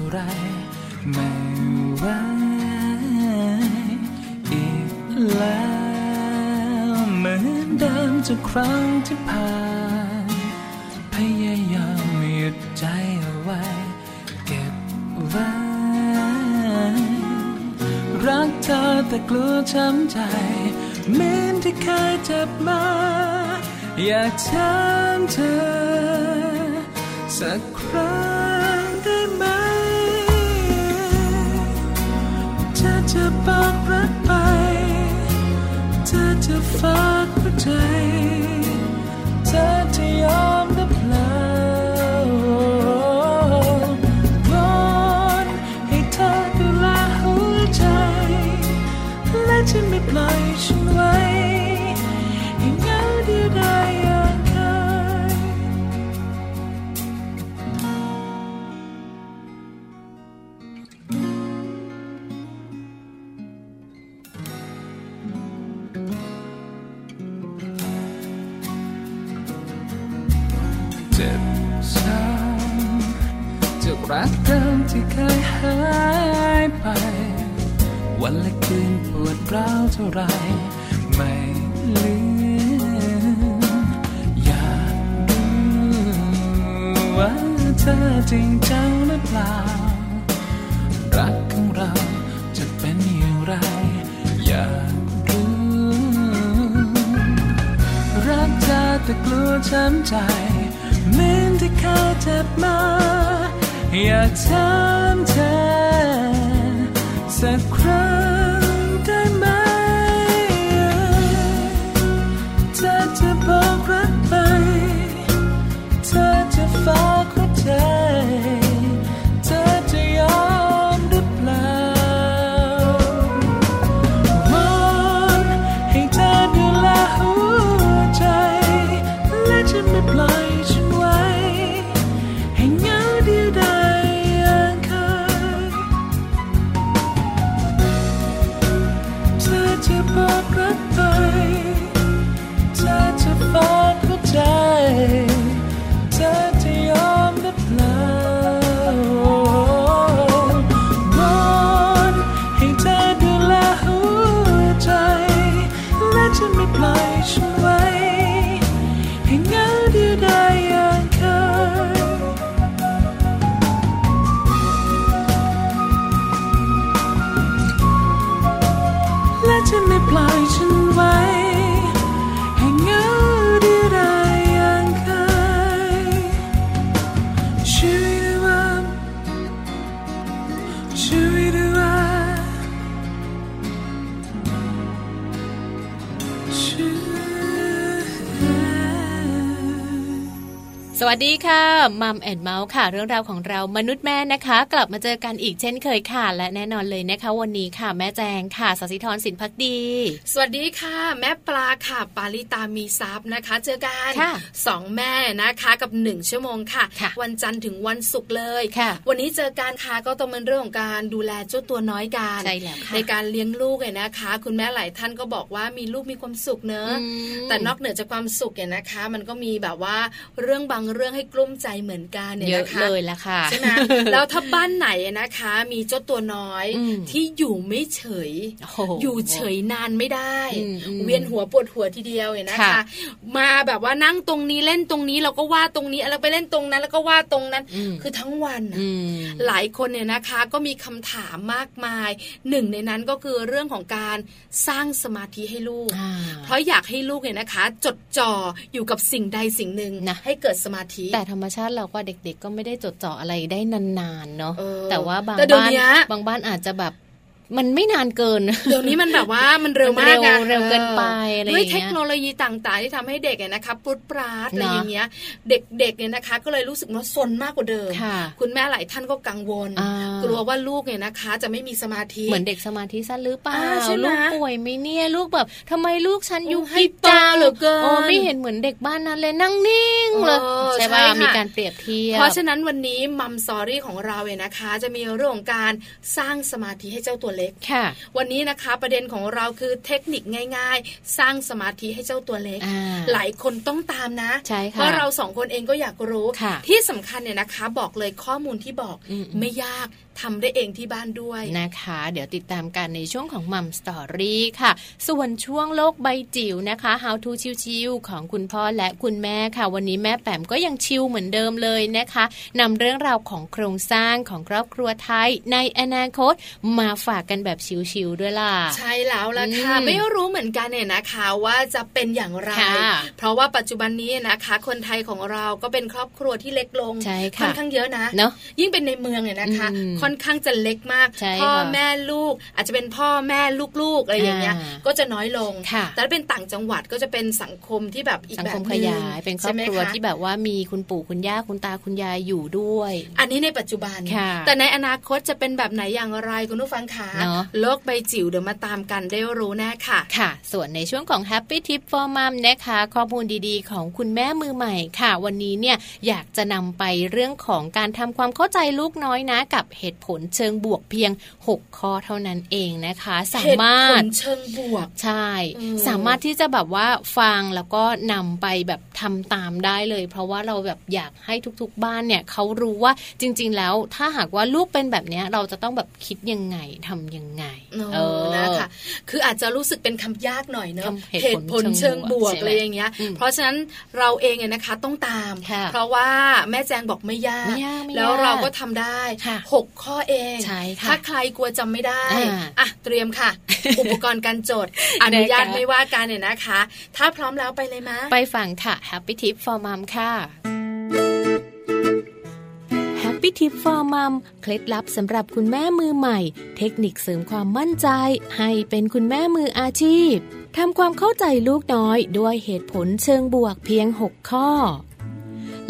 ท่าไรไม่ไหวอีกแล้วเหมือนเดิมทุกครั้งที่ผ่านพยายามหยุดใจเอาไว้ เก็บไว้ รักเธอแต่กลัวช้ำใจเหมือนที่เคยเจ็บมา อยากถามเธอ สักครั้งได้ไหม จะบอกรักไป เธอจะฝากหัวใจเธอ รักเดิมที่เคยหายไป วันและคืนปวดร้าวเท่าไร ไม่ลืมอยากรู้ว่าเธอจริงจังหรือเปล่า รักของเราจะเป็นอย่างไร อยากรู้ รักเธอแต่กลัวช้ำใจเหมือนที่เคยเจ็บมา อยากถามเธอสักครั้ง วัสดีค่ะมัมแอนเมาส์ค่ะ เรื่องราวของเรามนุษย์แม่นะคะ กลับมาเจอกันอีกเช่นเคยค่ะ และแน่นอนเลยนะคะ วันนี้ค่ะ แม่แจงค่ะสศิธรสินพักดี สวัสดีค่ะ แม่ปลาค่ะ ปาลิตามีซับนะคะ เจอกันค่ะสองแม่นะคะกับหนึ่งชั่วโมงค่ะค่ะวันจันทร์ถึงวันศุกร์เลยค่ะวันนี้เจอการค่ะก็ต้องเป็นเรื่องของการดูแลเจ้าตัวน้อยกันใช่แล้วค่ะในการเลี้ยงลูกเนี่ยนะคะ คุณแม่หลายท่านก็บอกว่ามีลูกมีความสุขเนอะอืมแต่นอกเหนือจากความสุขเนี่ยนะคะ มันก็มีแบบว่าเรื่องบางเรื่องให้กลุ้มใจเหมือนกันเนี่ยเยอะนะคะเลยละค่ะใช่ไหมแล้วถ้าบ้านไหนนะคะ มีเจ้าตัวน้อยอืมที่อยู่ไม่เฉยโอ้โหอยู่เฉยนานไม่ได้อืมอืมเวียนหัวปวดหัวทีเดียวเนี่ยนะคะค่ะมาแบบว่านั่งตรงนี้เล่นตรงนี้เราก็ว่าตรงนี้แล้วไปเล่นตรงนั้น แล้วก็ว่าตรงนั้นอืมคือทั้งวันน่ะอืมหลายคนเนี่ยนะคะ ก็มีคำถามมากมายหนึ่งในนั้นก็คือเรื่องของการสร้างสมาธิให้ลูกอ่าเพราะอยากให้ลูกเนี่ยนะคะ จดจ่ออยู่กับสิ่งใดสิ่งหนึ่งนะให้เกิดสมาธิ แต่ธรรมชาติเราก็เด็ก ๆ ก็ไม่ได้จดจ่ออะไรได้นานๆเนาะเออแต่ว่าบางแต่เดี๋ยวบ้านเนี้ยบางบ้านอาจจะแบบ มันไม่นานเกิน เดี๋ยวนี้มันแบบว่ามันเร็วมากเร็วเร็วเกินไปอะไรอย่างด้วยเงี้ยเทคโนโลยีต่างๆ ที่ทำให้เด็กเนี่ยนะคะปรุดปราดอะไรเนอะอย่างเงี้ย เด็กๆเนี่ยนะคะ ก็เลยรู้สึกว่าซนมากกว่าเดิมค่ะคุณแม่หลายท่านก็กังวลอ่ากลัวว่าลูกเนี่ยนะคะ จะไม่มีสมาธิ เหมือนเด็กสมาธิสั้นหรือเปล่าอ่าใช่ไหมลูกป่วยไหมเนี่ยลูกแบบทำไมลูกฉันโอ้ยุบให้ยิบโตจังเหลือเกินโอ้ไม่เห็นเหมือนเด็กบ้านนั้นเลยนั่งนิ่งเลยเออใช่ใช่ป่ะค่ะมีการเปรียบเทียบเพราะฉะนั้นวันนี้มัมซอรี่ของเราเนี่ยนะคะ จะมีเรื่องของการสร้างสมาธิให้เจ้าตัวเล็กค่ะ วันนี้นะคะประเด็นของเราคือเทคนิคง่าย ๆ สร้างสมาธิให้เจ้าตัวเล็กอ่าหลายคนต้องตามนะใช่ค่ะเพราะเราสองคนเองก็อยากรู้ค่ะที่สำคัญเนี่ยนะคะ บอกเลยข้อมูลที่บอกอืมไม่ยาก ทำได้เองที่บ้านด้วยนะคะ เดี๋ยวติดตามกันในช่วงของมัมสตอรี่ค่ะ ส่วนช่วงโลกใบจิ๋วนะคะ How to ชิวๆของคุณพ่อและคุณแม่ค่ะ วันนี้แม่แปมก็ยังชิวเหมือนเดิมเลยนะคะนำเรื่องราวของโครงสร้างของครอบครัวไทยในอนาคตมาฝากกันแบบชิวๆด้วยล่ะ ใช่แล้วล่ะค่ะอืมไม่รู้เหมือนกันเนี่ยนะคะว่าจะเป็นอย่างไรค่ะเพราะว่าปัจจุบันนี้นะคะ คนไทยของเราก็เป็นครอบครัวที่เล็กลงใช่ค่ะค่อนข้างเยอะนะเนาะยิ่งเป็นในเมืองเนี่ยนะคะอืมค่อนข้างจะเล็กมากใช่พ่อค่ะแม่ลูก อาจจะเป็นพ่อแม่ลูกๆอะไรอย่างเงี้ยอ่าก็จะน้อยลงค่ะแต่ถ้าเป็นต่างจังหวัดก็จะเป็นสังคมที่แบบอีกสังแบบคมหขนึ่งยายเป็นครอบใช่ไหมครัวะที่แบบว่ามีคุณปู่คุณย่าคุณตาคุณยายอยู่ด้วย อันนี้ในปัจจุบันค่ะแต่ในอนาคตจะเป็นแบบไหนอย่างไรคุณผู้ฟังคะเนอะโลกใบจิ๋วเดี๋ยวมาตามกันได้รู้แน่ค่ะ ค่ะ ส่วนในช่วงของ Happy Tip for Mom นะคะ ข้อมูลดีๆ ของคุณแม่มือใหม่ค่ะ วันนี้เนี่ยอยากจะนำไปเรื่องของการทำความเข้าใจลูกน้อยนะกับเหตุผลเชิงบวกเพียง 6 ข้อเท่านั้นเองนะคะ สามารถเหตุผลเชิงบวกใช่อืมสามารถที่จะแบบว่าฟังแล้วก็นำไปแบบทำตามได้เลย เพราะว่าเราแบบอยากให้ทุกๆบ้านเนี่ยเขารู้ว่าจริง ๆ แล้วถ้าหากว่าลูกเป็นแบบเนี้ยเราจะต้องแบบคิดยังไงทำยังไงเออนะคะคืออาจจะรู้สึกเป็นคำยากหน่อยเนอะคำเหเหตุตุผผลลเชิเชิงงบบววกกอะไรอย่างเงี้ยอืมเพราะฉะนั้นเราเองเนี่ยนะคะต้องตามค่ะเพราะว่าแม่แจงบอกไม่ยากไม่ยากไม่ยากแล้วเราก็ทำได้ค่ะหกข้อเองใช่ค่ะถ้าใครกลัวจำไม่ได้อ่าอะเตรียมค่ะ อุปกรณ์การจดอนุญาตไม่ว่ากันเนี่ยนะคะ ถ้าพร้อมแล้วไปเลยมะ ไปฟังค่ะ Happy Tip for Mom ค่ะ Happy Tip for Mom เคล็ดลับสำหรับคุณแม่มือใหม่ เทคนิคเสริมความมั่นใจ ให้เป็นคุณแม่มืออาชีพทำความเข้าใจลูกน้อยด้วยเหตุผลเชิงบวกเพียง 6 ข้อ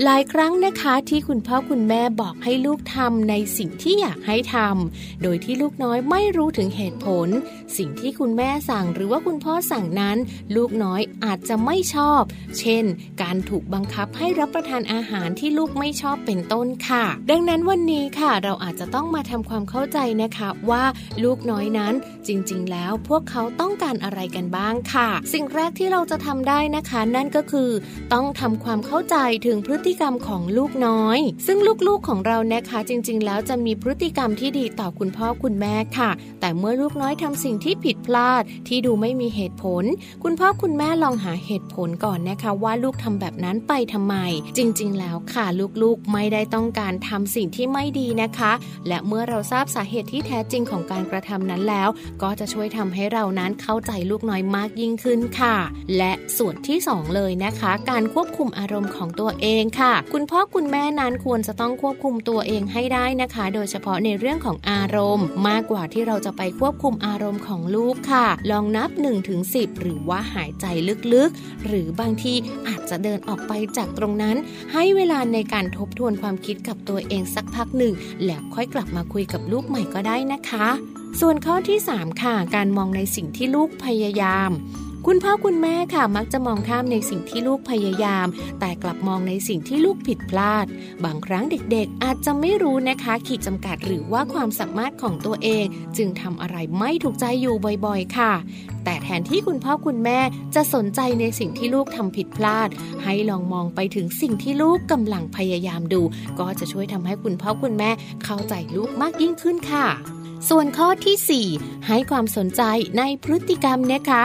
หลายครั้งนะคะที่คุณพ่อคุณแม่บอกให้ลูกทำในสิ่งที่อยากให้ทำโดยที่ลูกน้อยไม่รู้ถึงเหตุผล สิ่งที่คุณแม่สั่งหรือว่าคุณพ่อสั่งนั้น ลูกน้อยอาจจะไม่ชอบ เช่น การถูกบังคับให้รับประทานอาหารที่ลูกไม่ชอบเป็นต้นค่ะ ดังนั้นวันนี้ค่ะ เราอาจจะต้องมาทำความเข้าใจนะคะว่าลูกน้อยนั้นจริง ๆ แล้วพวกเขาต้องการอะไรกันบ้างค่ะ สิ่งแรกที่เราจะทำได้นะคะ นั่นก็คือ ต้องทำความเข้าใจถึงพฤติกรรมของลูกน้อย ซึ่งลูกๆของเรานะคะจริง ๆ แล้วจะมีพฤติกรรมที่ดีต่อคุณพ่อคุณแม่ค่ะ แต่เมื่อลูกน้อยทำสิ่งที่ผิดพลาดที่ดูไม่มีเหตุผล คุณพ่อคุณแม่ลองหาเหตุผลก่อนนะคะว่าลูกทำแบบนั้นไปทำไม จริง ๆ แล้วค่ะลูกๆไม่ได้ต้องการทำสิ่งที่ไม่ดีนะคะ และเมื่อเราทราบสาเหตุที่แท้จริงของการกระทำนั้นแล้ว ก็จะช่วยทำให้เรานั้นเข้าใจลูกน้อยมากยิ่งขึ้นค่ะ และส่วนที่สองเลยนะคะ การควบคุมอารมณ์ของตัวเองค่ะ คุณพ่อคุณแม่นั้นควรจะต้องควบคุมตัวเองให้ได้นะคะ โดยเฉพาะในเรื่องของอารมณ์ มากกว่าที่เราจะไปควบคุมอารมณ์ของลูกค่ะ ลองนับ1-10ถึง10หรือว่าหายใจลึกๆ หรือบางทีอาจจะเดินออกไปจากตรงนั้น ให้เวลาในการทบทวนความคิดกับตัวเองสักพักหนึ่ง แล้วค่อยกลับมาคุยกับลูกใหม่ก็ได้นะคะ ส่วนข้อที่ 3 ค่ะ การมองในสิ่งที่ลูกพยายาม คุณพ่อคุณแม่ค่ะมักจะมองข้ามในสิ่งที่ลูกพยายาม แต่กลับมองในสิ่งที่ลูกผิดพลาด บางครั้งเด็กๆ อาจจะไม่รู้นะคะ ขีดจำกัดหรือว่าความสามารถของตัวเอง จึงทำอะไรไม่ถูกใจอยู่บ่อยๆ ค่ะ แต่แทนที่คุณพ่อคุณแม่จะสนใจในสิ่งที่ลูกทำผิดพลาด ให้ลองมองไปถึงสิ่งที่ลูกกำลังพยายามดู ก็จะช่วยทำให้คุณพ่อคุณแม่เข้าใจลูกมากยิ่งขึ้นค่ะ ส่วนข้อทีสี่ 4 ให้ความสนใจในพฤติกรรมนะคะ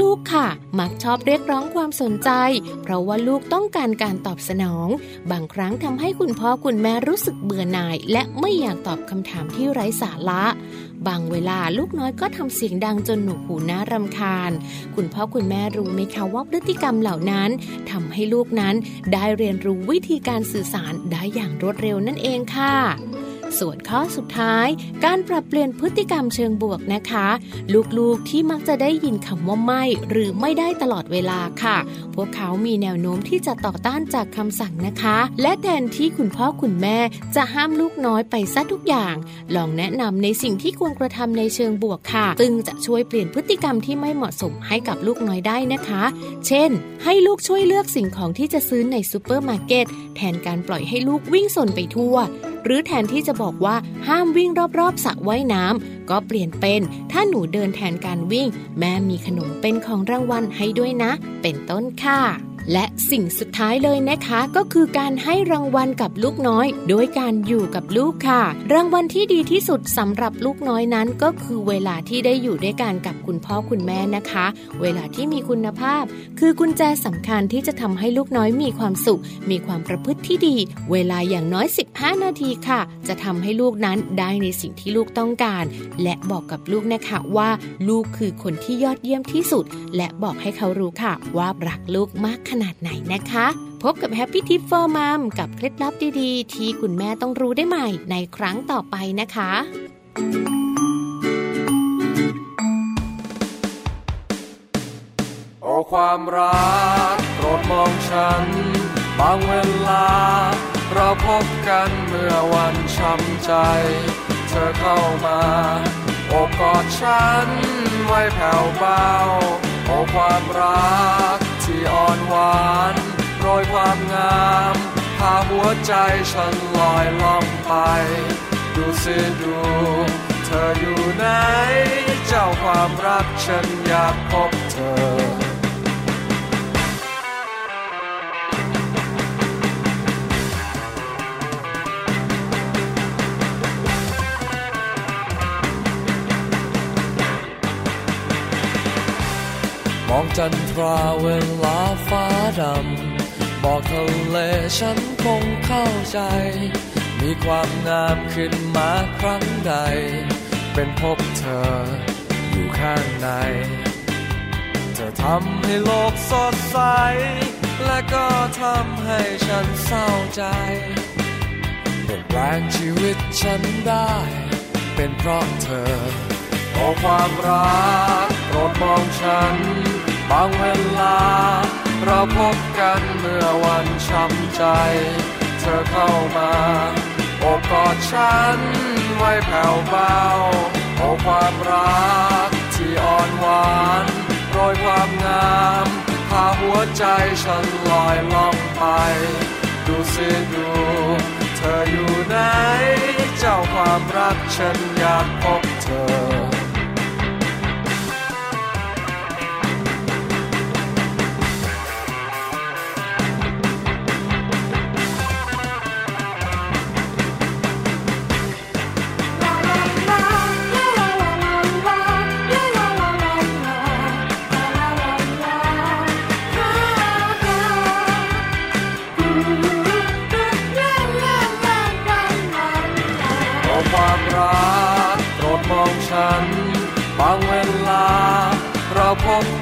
ลูกๆค่ะ มักชอบเรียกร้องความสนใจ เพราะว่าลูกต้องการการตอบสนอง บางครั้งทำให้คุณพ่อคุณแม่รู้สึกเบื่อหน่าย และไม่อยากตอบคำถามที่ไร้สาระบางเวลาลูกน้อยก็ทำเสียงดังจนหนูหูน่ารำคาญ คุณพ่อคุณแม่รู้ไหมคะว่าพฤติกรรมเหล่านั้นทำให้ลูกนั้นได้เรียนรู้วิธีการสื่อสารได้อย่างรวดเร็วนั่นเองค่ะ ส่วนข้อสุดท้าย การปรับเปลี่ยนพฤติกรรมเชิงบวกนะคะ ลูกๆที่มักจะได้ยินคำว่าไม่ หรือไม่ได้ตลอดเวลาค่ะ พวกเขามีแนวโน้มที่จะต่อต้านจากคำสั่งนะคะ และแทนที่คุณพ่อคุณแม่จะห้ามลูกน้อยไปซะทุกอย่าง ลองแนะนำในสิ่งที่ควรกระทำในเชิงบวกค่ะ ซึ่งจะช่วยเปลี่ยนพฤติกรรมที่ไม่เหมาะสมให้กับลูกน้อยได้นะคะ เช่น ให้ลูกช่วยเลือกสิ่งของที่จะซื้อในซูเปอร์มาร์เก็ตแทนการปล่อยให้ลูกวิ่งสนไปทั่ว หรือแทนที่จะบอกว่าห้ามวิ่งรอบๆสระว่ายน้ำก็เปลี่ยนเป็นถ้าหนูเดินแทนการวิ่ง แม่มีขนมเป็นของรางวัลให้ด้วยนะ เป็นต้นค่ะ และสิ่งสุดท้ายเลยนะคะก็คือการให้รางวัลกับลูกน้อย โดยการอยู่กับลูกค่ะ รางวัลที่ดีที่สุดสำหรับลูกน้อยนั้น ก็คือเวลาที่ได้อยู่ด้วยกันกับคุณพ่อคุณแม่นะคะ เวลาที่มีคุณภาพ คือกุญแจสำคัญที่จะทำให้ลูกน้อยมีความสุข มีความประพฤติที่ดี เวลาอย่างน้อย 15 นาทีค่ะ จะทำให้ลูกนั้นได้ในสิ่งที่ลูกต้องการ และบอกกับลูกนะคะว่าลูกคือคนที่ยอดเยี่ยมที่สุด และบอกให้เขารู้ค่ะ ว่ารักลูกมากขนาดไหนนะคะ พบกับ Happy Tip for Mom กับเคล็ดลับดีๆ ที่คุณแม่ต้องรู้ได้ใหม่ในครั้งต่อไปนะคะ โอ้ความรักโปรดมองฉัน บางเวลา เราพบกันเมื่อวันช้ำใจ เธอเข้ามาโอบกอดฉันไว้แผ่วเบาโอ้ความรัก ที่อ่อนหวานโรยความงามพาหัวใจฉันลอยล่องไป ดูสิดู เธออยู่ไหน เจ้าความรักฉันอยากพบเธอ มองจันทราเวลาฟ้าดำ บอกทะเลฉันคงเข้าใจ มีความงามขึ้นมาครั้งใด เป็นพบเธออยู่ข้างใน เธอทำให้โลกสดใส และก็ทำให้ฉันเศร้าใจเปลี่ยนแปลงชีวิตฉันได้ เป็นเพราะเธอโอ้ความรักโปรดมองฉัน บางเวลา เราพบกันเมื่อวันช้ำใจ เธอเข้ามาโอบกอดฉันไว้แผ่วเบาโอความรักที่อ่อนหวานโรยความงามพาหัวใจฉันลอยล่องไป ดูสิดู เธออยู่ไหน เจ้าความรักฉันอยากพบเธอ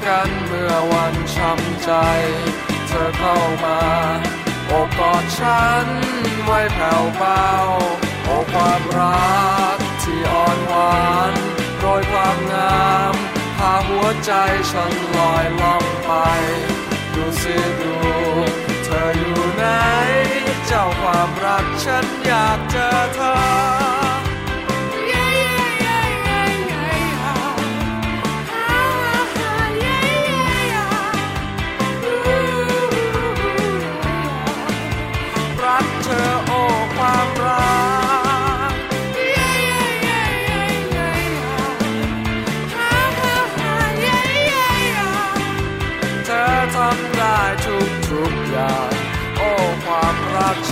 กันเมื่อวันช้ำใจ เธอเข้ามาโอบกอดฉันไว้แผ่วเบาโอความรักที่อ่อนหวานโรยความงามพาหัวใจฉันลอยล่องไป ดูสิดู เธออยู่ไหน เจ้าความรักฉันอยากเจอเธอ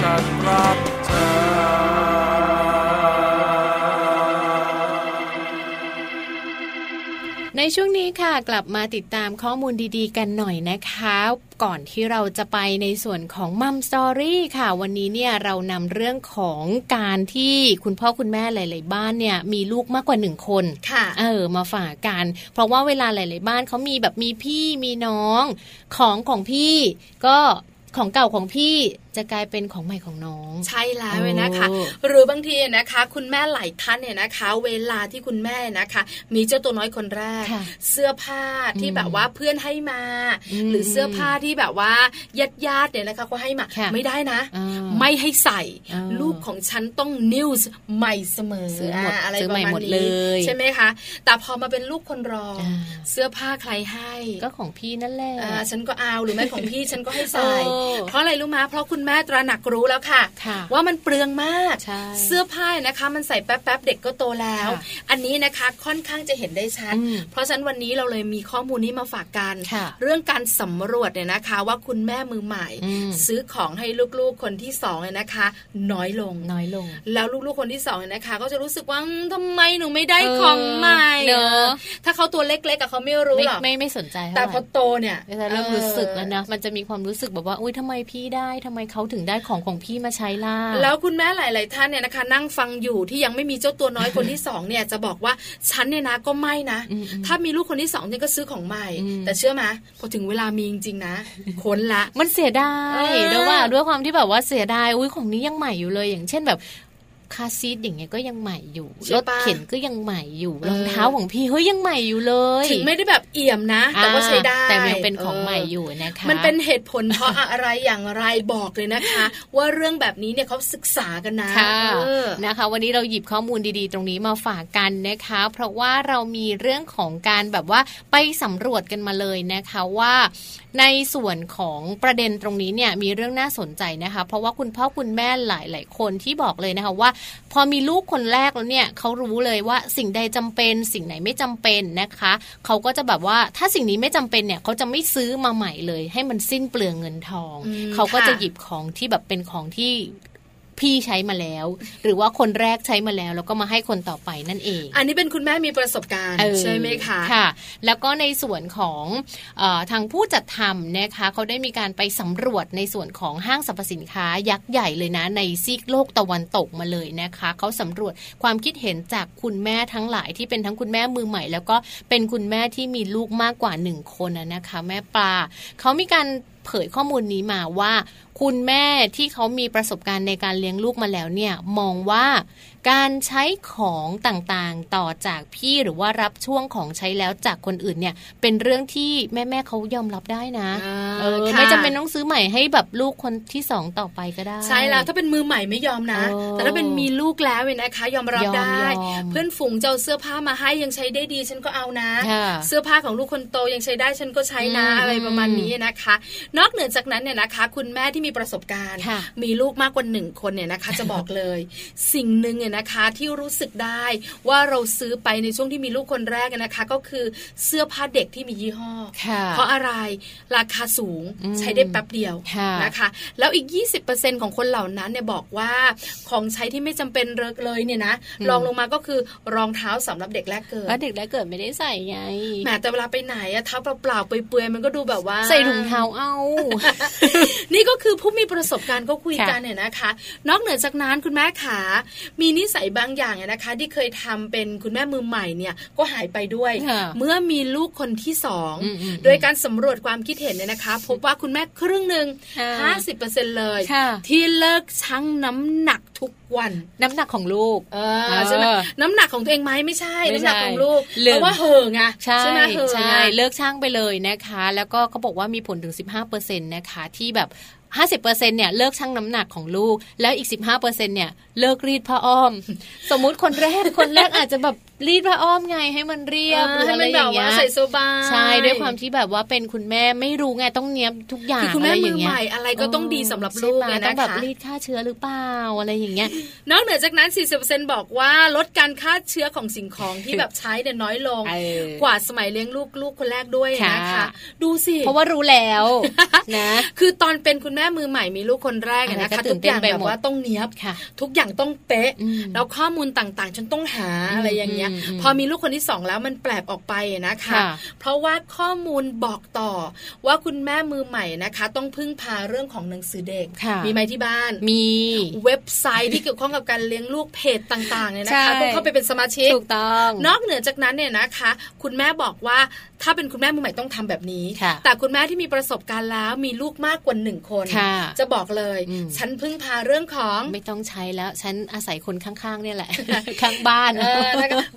ฉันรักเธอ ในช่วงนี้ค่ะกลับมาติดตามข้อมูลดีๆ กันหน่อยนะคะก่อนที่เราจะไปในส่วนของมัมสตอรี่ค่ะ วันนี้เนี่ยเรานำเรื่องของการที่คุณพ่อคุณแม่หลาย ๆ บ้านเนี่ยมีลูกมากกว่าหนึ่งคนค่ะ เออมาฝากกัน เพราะว่าเวลาหลาย ๆ บ้านเขามีแบบมีพี่มีน้องของของพี่ก็ของเก่าของพี่จะกลายเป็นของใหม่ของน้อง ใช่แล้วเลยนะคะโอ้หรือบางทีนะคะ คุณแม่หลายท่านเนี่ยนะคะ เวลาที่คุณแม่นะคะ มีเจ้าตัวน้อยคนแรกค่ะเสื้อผ้าที่อืมแบบว่าเพื่อนให้มาอืมหรือเสื้อผ้าที่แบบว่าญาติญาติๆเนี่ยนะคะเขาให้มาค่ะไม่ได้นะอ่าไม่ให้ใส่อ่าลูกของฉันต้องนิวส์ใหม่เสมอซื้อหมดะอะไรซื้อประใหม่มาณหมดนี้เลยใช่ไหมคะ แต่พอมาเป็นลูกคนรองอ่าเสื้อผ้าใครให้ ก็ของพี่นั่นแหละอ่าฉันก็เอาหรือไม่ของพี่ฉันก็ให้ใส่เออเพราะอะไรรู้มาเพราะคุณแม่ตระหนักรู้แล้วค่ะค่ะว่ามันเปลืองมากใช่เสื้อผ้านะคะ มันใส่แป๊บๆเด็กก็โตแล้วค่ะอันนี้นะคะค่อนข้างจะเห็นได้ชัดอืมเพราะฉะนั้นวันนี้เราเลยมีข้อมูลนี้มาฝากกันค่ะเรื่องการสำรวจเนี่ยนะคะ ว่าคุณแม่มือใหม่อืมซื้อของให้ลูกๆคนที่สองเนี่ยนะคะ น้อยลงน้อยลง แล้วลูกๆคนที่สองเนี่ยนะคะ ก็จะรู้สึกว่าอืมทำไมหนูไม่ได้ของใหม่เนอะถ้าเขาตัวเล็กๆกับเขาไม่รู้ไม่หรอกไม่ไม่สนใจเท่าแต่ไหพอร่โตเนี่ยก็จะเริ่มรู้สึกแล้วนะมันจะมีความรู้สึกแบบว่าอุ้ยทำไมพี่ได้ทำไมเขาถึงได้ของของพี่มาใช้ล่ะแล้วคุณแม่หลาย ๆ ท่านเนี่ยนะคะ นั่งฟังอยู่ที่ยังไม่มีเจ้าตัวน้อยคนที่สองเนี่ยจะบอกว่าฉันเนี่ยนะก็ไม่นะอืมอืมถ้ามีลูกคนที่สองเนี่ยก็ซื้อของใหม่อืมแต่เชื่อไหมพอถึงเวลามีจริง ๆ นะค้นละ มันเสียดายเออด้วยว่าด้วยความที่แบบว่าเสียดายอุ้ยของนี้ยังใหม่อยู่เลย อย่างเช่นแบบ คาร์ซีทอย่างเงี้ยก็ยังใหม่อยู่ใช่รปะถเข็นก็ยังใหม่อยู่เออรองเท้าของพี่เฮ้ยยังใหม่อยู่เลยถึงไม่ได้แบบเอี่ยมนะ แต่ว่าใช้ได้แต่ยังเป็นของใหม่อยู่นะคะ มันเป็นเหตุผลเพราะอะไรอย่างไรบอกเลยนะคะ ว่าเรื่องแบบนี้เนี่ยเขาศึกษากันนะค่ะเออนะคะ วันนี้เราหยิบข้อมูลดีๆ ตรงนี้มาฝากกันนะคะ เพราะว่าเรามีเรื่องของการแบบว่าไปสำรวจกันมาเลยนะคะว่า ในส่วนของประเด็นตรงนี้เนี่ยมีเรื่องน่าสนใจนะคะ เพราะว่าคุณพ่อคุณแม่หลาย ๆ คนที่บอกเลยนะคะว่าพอมีลูกคนแรกแล้วเนี่ยเขารู้เลยว่าสิ่งใดจำเป็น สิ่งไหนไม่จำเป็นนะคะเขาก็จะแบบว่าถ้าสิ่งนี้ไม่จำเป็นเนี่ยเขาจะไม่ซื้อมาใหม่เลย ให้มันสิ้นเปลืองเงินทองอืมเขาก็จะค่ะหยิบของที่แบบเป็นของที่ พี่ใช้มาแล้ว หรือว่าคนแรกใช้มาแล้ว แล้วก็มาให้คนต่อไปนั่นเอง อันนี้เป็นคุณแม่มีประสบการณ์เออใช่ไหมคะค่ะ แล้วก็ในส่วนของเออทางผู้จัดทำนะคะเขาได้มีการไปสำรวจในส่วนของห้างสรรพสินค้ายักษ์ใหญ่เลยนะ ในซีกโลกตะวันตกมาเลยนะคะเขาสำรวจความคิดเห็นจากคุณแม่ทั้งหลายที่เป็นทั้งคุณแม่มือใหม่ แล้วก็เป็นคุณแม่ที่มีลูกมากกว่าหนึ่งคนนะนะคะ แม่ปลาเขามีการ เผยข้อมูลนี้มาว่า คุณแม่ที่เขามีประสบการณ์ในการเลี้ยงลูกมาแล้วเนี่ยมองว่าการใช้ของต่างๆต่อจากพี่หรือว่ารับช่วงของใช้แล้วจากคนอื่นเนี่ย เป็นเรื่องที่แม่ๆเขายอมรับได้นะอ่าเออค่ะไม่จำเป็นต้องซื้อใหม่ให้แบบลูกคนที่สองต่อไปก็ได้ ใช่แล้วถ้าเป็นมือใหม่ไม่ยอมนะเออแต่ถ้าเป็นมีลูกแล้วเนี่ยนะคะ ยอมรับยอมได้ยอมเพื่อนฝูงจะเอาเสื้อผ้ามาให้ยังใช้ได้ดีฉันก็เอานะค่ะเสื้อผ้าของลูกคนโตยังใช้ได้ฉันก็ใช้นะอืมอะไรประมาณนี้นะคะนอกเหนือจากนั้นเนี่ยนะคะ คุณแม่ที่มีประสบการณ์ค่ะมีลูกมากกว่าหนึ่งคนเนี่ยนะคะ จะบอกเลย สิ่งหนึ่งเนี่ยนะคะที่รู้สึกได้ว่าเราซื้อไปในช่วงที่มีลูกคนแรกนะคะ ก็คือเสื้อผ้าเด็กที่มียี่ห้อค่ะเพราะอะไรราคาสูงอืมใช้ได้แป๊บเดียวค่ะนะคะ แล้วอีก 20%ของคนเหล่านั้นเนี่ยบอกว่าของใช้ที่ไม่จำเป็นเลยเนี่ยนะรองลงมาก็คือรองเท้าสำหรับเด็กแรกเกิดแล้วเด็กแรกเกิดไม่ได้ใส่ไงแหมแต่เวลาไปไหนอะเท้าเปล่าๆเปื่อยๆมันก็ดูแบบว่า ใส่ถุงเท้าเอานี่ก็คือผู้มีประสบการณ์ก็คุยค่ะกันเนี่ยนะคะ นอกเหนือจากนั้นคุณแม่ขามีนิสัยบางอย่างเนี่ยนะคะ ที่เคยทำเป็นคุณแม่มือใหม่เนี่ยก็หายไปด้วยค่ะเมื่อมีลูกคนที่สองอืมอืมโดยการสำรวจความคิดเห็นเนี่ยนะคะ พบว่าคุณแม่ครึ่งหนึ่งค่ะห้าสิบเปอร์เซ็นเลยค่ะที่เลิกชั่งน้ำหนักทุกวันน้ำหนักของลูกเอเอออใช่ไหมน้ำหนักของตัวเองไหมไม่ใช่ไม่น้ำหนักใช่ของลูกลืมเพราะว่าเห่อไงใช่ไหมเห่อใช่ไงเลิกช่างไปเลยนะคะ แล้วก็เขาบอกว่ามีผลถึง 15%นะคะที่แบบ50%เนี่ยเลิกชั่งน้ำหนักของลูก แล้วอีก 15%เนี่ยเลิกรีดผ้าอ้อม สมมุติคนแรกคนแรกอาจจะแบบ รีดผ้าอ้อมไงให้มันเรียบหรือให้อะไรมันอแบบย่างเงี้ว่ายใส่สบายใช่ด้วยความที่แบบว่าเป็นคุณแม่ไม่รู้ไงต้องเนี้ยบทุกอย่างคือคุณแม่ะไรมืย่าองเงี้ใหยม่อะไรก็ต้องดีสำหรับลูกใช่ไหมเนี่ยต้องนะแบบคะรีดฆ่าเชื้อหรือเปล่าอะไรอย่างเงี้ยนอกเหนือจากนั้น 40%บอกว่าลดการฆ่าเชื้อของสิ่งของที่แบบใช้เนี่ยน้อยลงเออกว่าสมัยเลี้ยงลูกลูกคนแรกด้วยนะคะค่ะดูสิเพราะว่ารู้แล้วนะคือตอนเป็นคุณแม่มือใหม่มีลูกคนแรกอะอะไรนะก็คะตื่ทุนกเต้อนย่างไปแบบหมดว่าต้องเนี้ยบค่ะทุกอย่างต้องเป๊ะอืมแล้วข้อมูลต่างๆ ฉันต้องหาอะไรอย่างเงี้ยยพอมีลูกคนที่สองแล้วมันแปลกออกไปนะคะ เพราะว่าข้อมูลบอกต่อว่าคุณแม่มือใหม่นะคะ ต้องพึ่งพาเรื่องของหนังสือเด็ก มีไหมที่บ้าน มีเว็บไซต์ที่เกี่ยวข้องกับการเลี้ยงลูกเพจต่างๆเนี่ยนะคะต้องเข้าไปเป็นสมาชิกถูกต้อง นอกเหนือจากนั้นเนี่ยนะคะ คุณแม่บอกว่าถ้าเป็นคุณแม่มือใหม่ต้องทำแบบนี้ แต่คุณแม่ที่มีประสบการณ์แล้วมีลูกมากกว่าหนึ่งคน จะบอกเลย ฉันพึ่งพาเรื่องของ ไม่ต้องใช้แล้ว ฉันอาศัยคนข้างๆเนี่ยแหละ ข้างบ้าน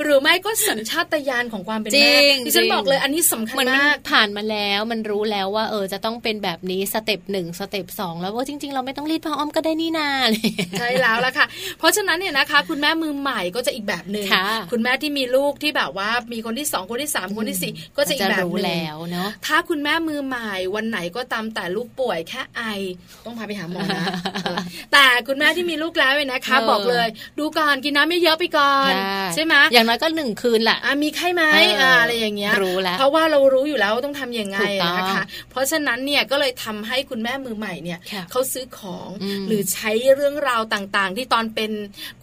หรือไม่ก็สัญชาตญาณของความเป็นแม่ที่ฉันบอกเลยอันนี้สำคัญมากผ่านมาแล้วมันรู้แล้วว่า เออจะต้องเป็นแบบนี้ step หนึ่ง step สองแล้วว่าจริง ๆ เราไม่ต้องรีดผ้าอ้อมก็ได้นี่นาใช่แล้วละค่ะ เพราะฉะนั้นเนี่ยนะคะ คุณแม่มือใหม่ก็จะอีกแบบหนึ่งคุณแม่ที่มีลูกที่แบบว่ามีคนที่สองคนที่สามคนที่สี่ก็จะอีกแบบหนึ่งแล้วเนาะถ้าคุณแม่มือใหม่วันไหนก็ตามแต่ลูกป่วยแค่ไอต้องพาไปหาหมอนะแต่คุณแม่ที่มีลูกแล้วเนี่ยนะคะ บอกเลย ดูก่อนกินน้ำไม่เยอะไปก่อนใช่ไหมอย่างน้อยก็หนึ่งคืนแหละมีไข้ไหมอะไรอย่างเงี้ยรู้แล้วเพราะว่าเรารู้อยู่แล้วต้องทํำยังไงนะคะ เพราะฉะนั้นเนี่ยก็เลยทำให้คุณแม่มือใหม่เนี่ยเขาซื้อของหรือใช้เรื่องราวต่างๆ ที่ตอนเป็น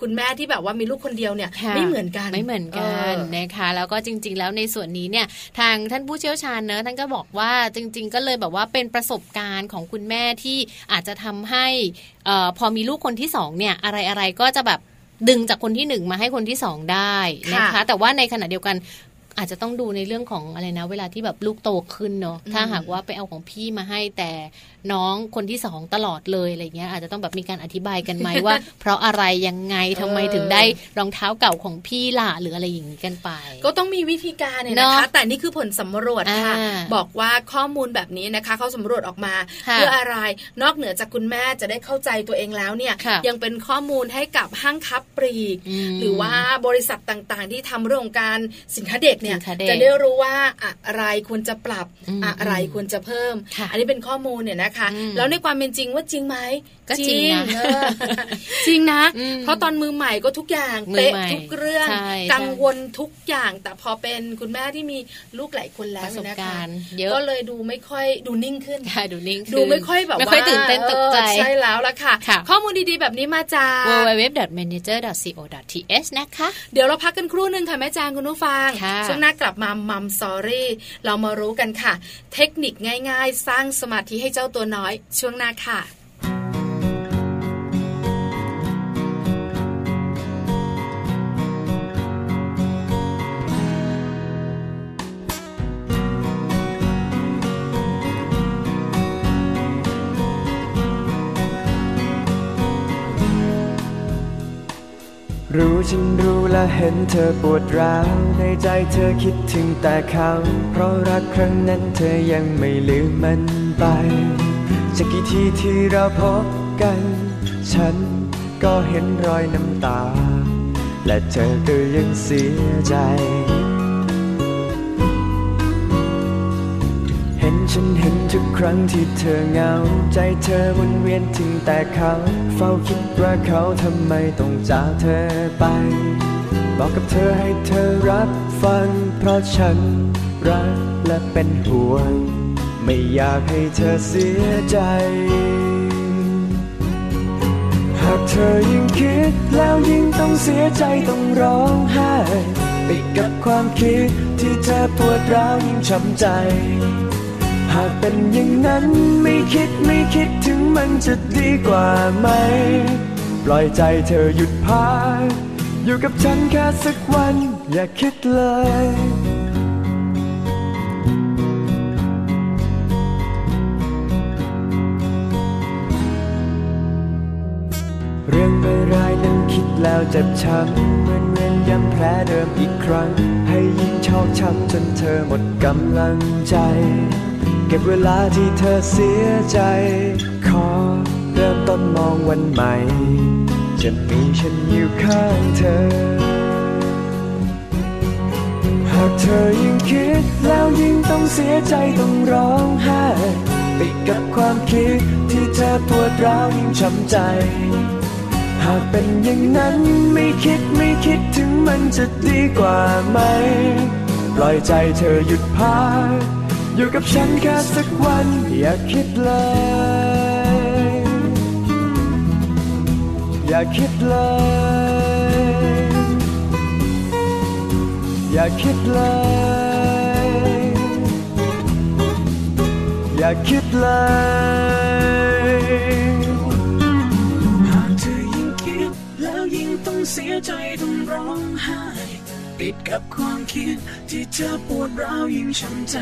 คุณแม่ที่แบบว่ามีลูกคนเดียวเนี่ยไม่เหมือนกันไม่เหมือนกันนะคะแล้วก็จริง ๆ แล้วในส่วนนี้เนี่ยทางท่านผู้เชี่ยวชาญเนอะท่านก็บอกว่าจริง ๆ ก็เลยแบบว่าเป็นประสบการณ์ของคุณแม่ที่อาจจะทำให้ออพอมีลูกคนที่สองเนี่ยอะไรอะไรก็จะแบบ ดึงจากคนที่หนึ่งมาให้คนที่สองได้นะคะ แต่ว่าในขณะเดียวกันอาจจะต้องดูในเรื่องของอะไรนะ เวลาที่แบบลูกโตขึ้นเนาะถ้าหากว่าไปเอาของพี่มาให้แต่ น้องคนที่สองตลอดเลยอะไรเงี้ยอาจจะต้องแบบมีการอธิบายกันไหมว่า เพราะอะไรยังไงทำไมถึงได้รองเท้าเก่าของพี่ล่ะหรืออะไรอย่างนี้กันไป ก็ต้องมีวิธีการเนี่ยนะคะ แต่นี่คือผลสำรวจค่ะ บอกว่าข้อมูลแบบนี้นะคะเขาสำรวจออกมา เพื่ออะไรนอกเหนือจากคุณแม่จะได้เข้าใจตัวเองแล้วเนี่ยยังเป็นข้อมูลให้กับห้างค้าปลีก หรือว่าบริษัทต่างๆ ที่ทำเรื่องการสินค้าเด็กเนี่ยจะได้รู้ว่าอะไรควรจะปรับอะไรควรจะเพิ่ม อันนี้เป็นข้อมูลเนี่ยนะคะแล้วในความเป็นจริงว่าจริงไหมก็จริงจริงนะ เพราะตอนมือใหม่ก็ทุกอย่างเป๊ะทุกเรื่องกังวลทุกอย่าง แต่พอเป็นคุณแม่ที่มีลูกหลายคนแล้วนะคะก็เลยดูไม่ค่อยดูนิ่งขึ้นดูนิ่งดูไม่ค่อยแบบว่าไม่ค่อยตื่นเต้นตกใจใช่แล้วละค่ะ ข้อมูลดีๆแบบนี้มาจาก www.manager.co.th นะคะ เดี๋ยวเราพักกันครู่หนึ่งค่ะแม่จางคุณผู้ฟังช่วงหน้ากลับมามัมสอรี่เรามารู้กันค่ะ เทคนิคง่าย ๆ สร้างสมาธิให้เจ้าตัวน้อยช่วงหน้าค่ะรู้ฉันรู้และเห็นเธอปวดร้าวในใจเธอคิดถึงแต่เขา เพราะรักครั้งนั้นเธอยังไม่ลืมมันไป จะกี่ทีที่เราพบกัน ฉันก็เห็นรอยน้ำตา และเธอก็ยังเสียใจ เห็นฉันเห็นทุกครั้งที่เธอเหงา ใจเธอวนเวียนถึงแต่เขา เฝ้าคิดว่าเขาทำไมต้องจากเธอไป บอกกับเธอให้เธอรับฟัง เพราะฉันรักและเป็นห่วง ไม่อยากให้เธอเสียใจ หากเธอยิ่งคิดแล้วยิ่งต้องเสียใจต้องร้องไห้ ไปกับความคิดที่เธอปวดร้าวยิ่งช้ำใจ หากเป็นอย่างนั้นไม่คิดไม่คิดถึงมันจะดีกว่าไหม ปล่อยใจเธอหยุดพักอยู่กับฉันแค่สักวันอย่าคิดเลย แล้วเจ็บช้ำเหมือนเวียนย้ำแผลเดิมอีกครั้ง ให้ยิ่งชอกช้ำจนเธอหมดกำลังใจ เก็บเวลาที่เธอเสียใจ ขอเริ่มต้นมองวันใหม่ จะมีฉันอยู่ข้างเธอ หากเธอยิ่งคิดแล้วยิ่งต้องเสียใจต้องร้องไห้ติดกับความคิดที่เธอปวดร้าวยิ่งช้ำใจ หากเป็นอย่างนั้นไม่คิดไม่คิดถึงมันจะดีกว่าไหม ปล่อยใจเธอหยุดพักอยู่กับฉันแค่สักวันอย่าคิดเลย อย่าคิดเลย อย่าคิดเลย อย่าคิดเลย สียใจต้องร้องไห้ติดกับความคิดที่เธอปวดร้าวยิ่งช้ำใจ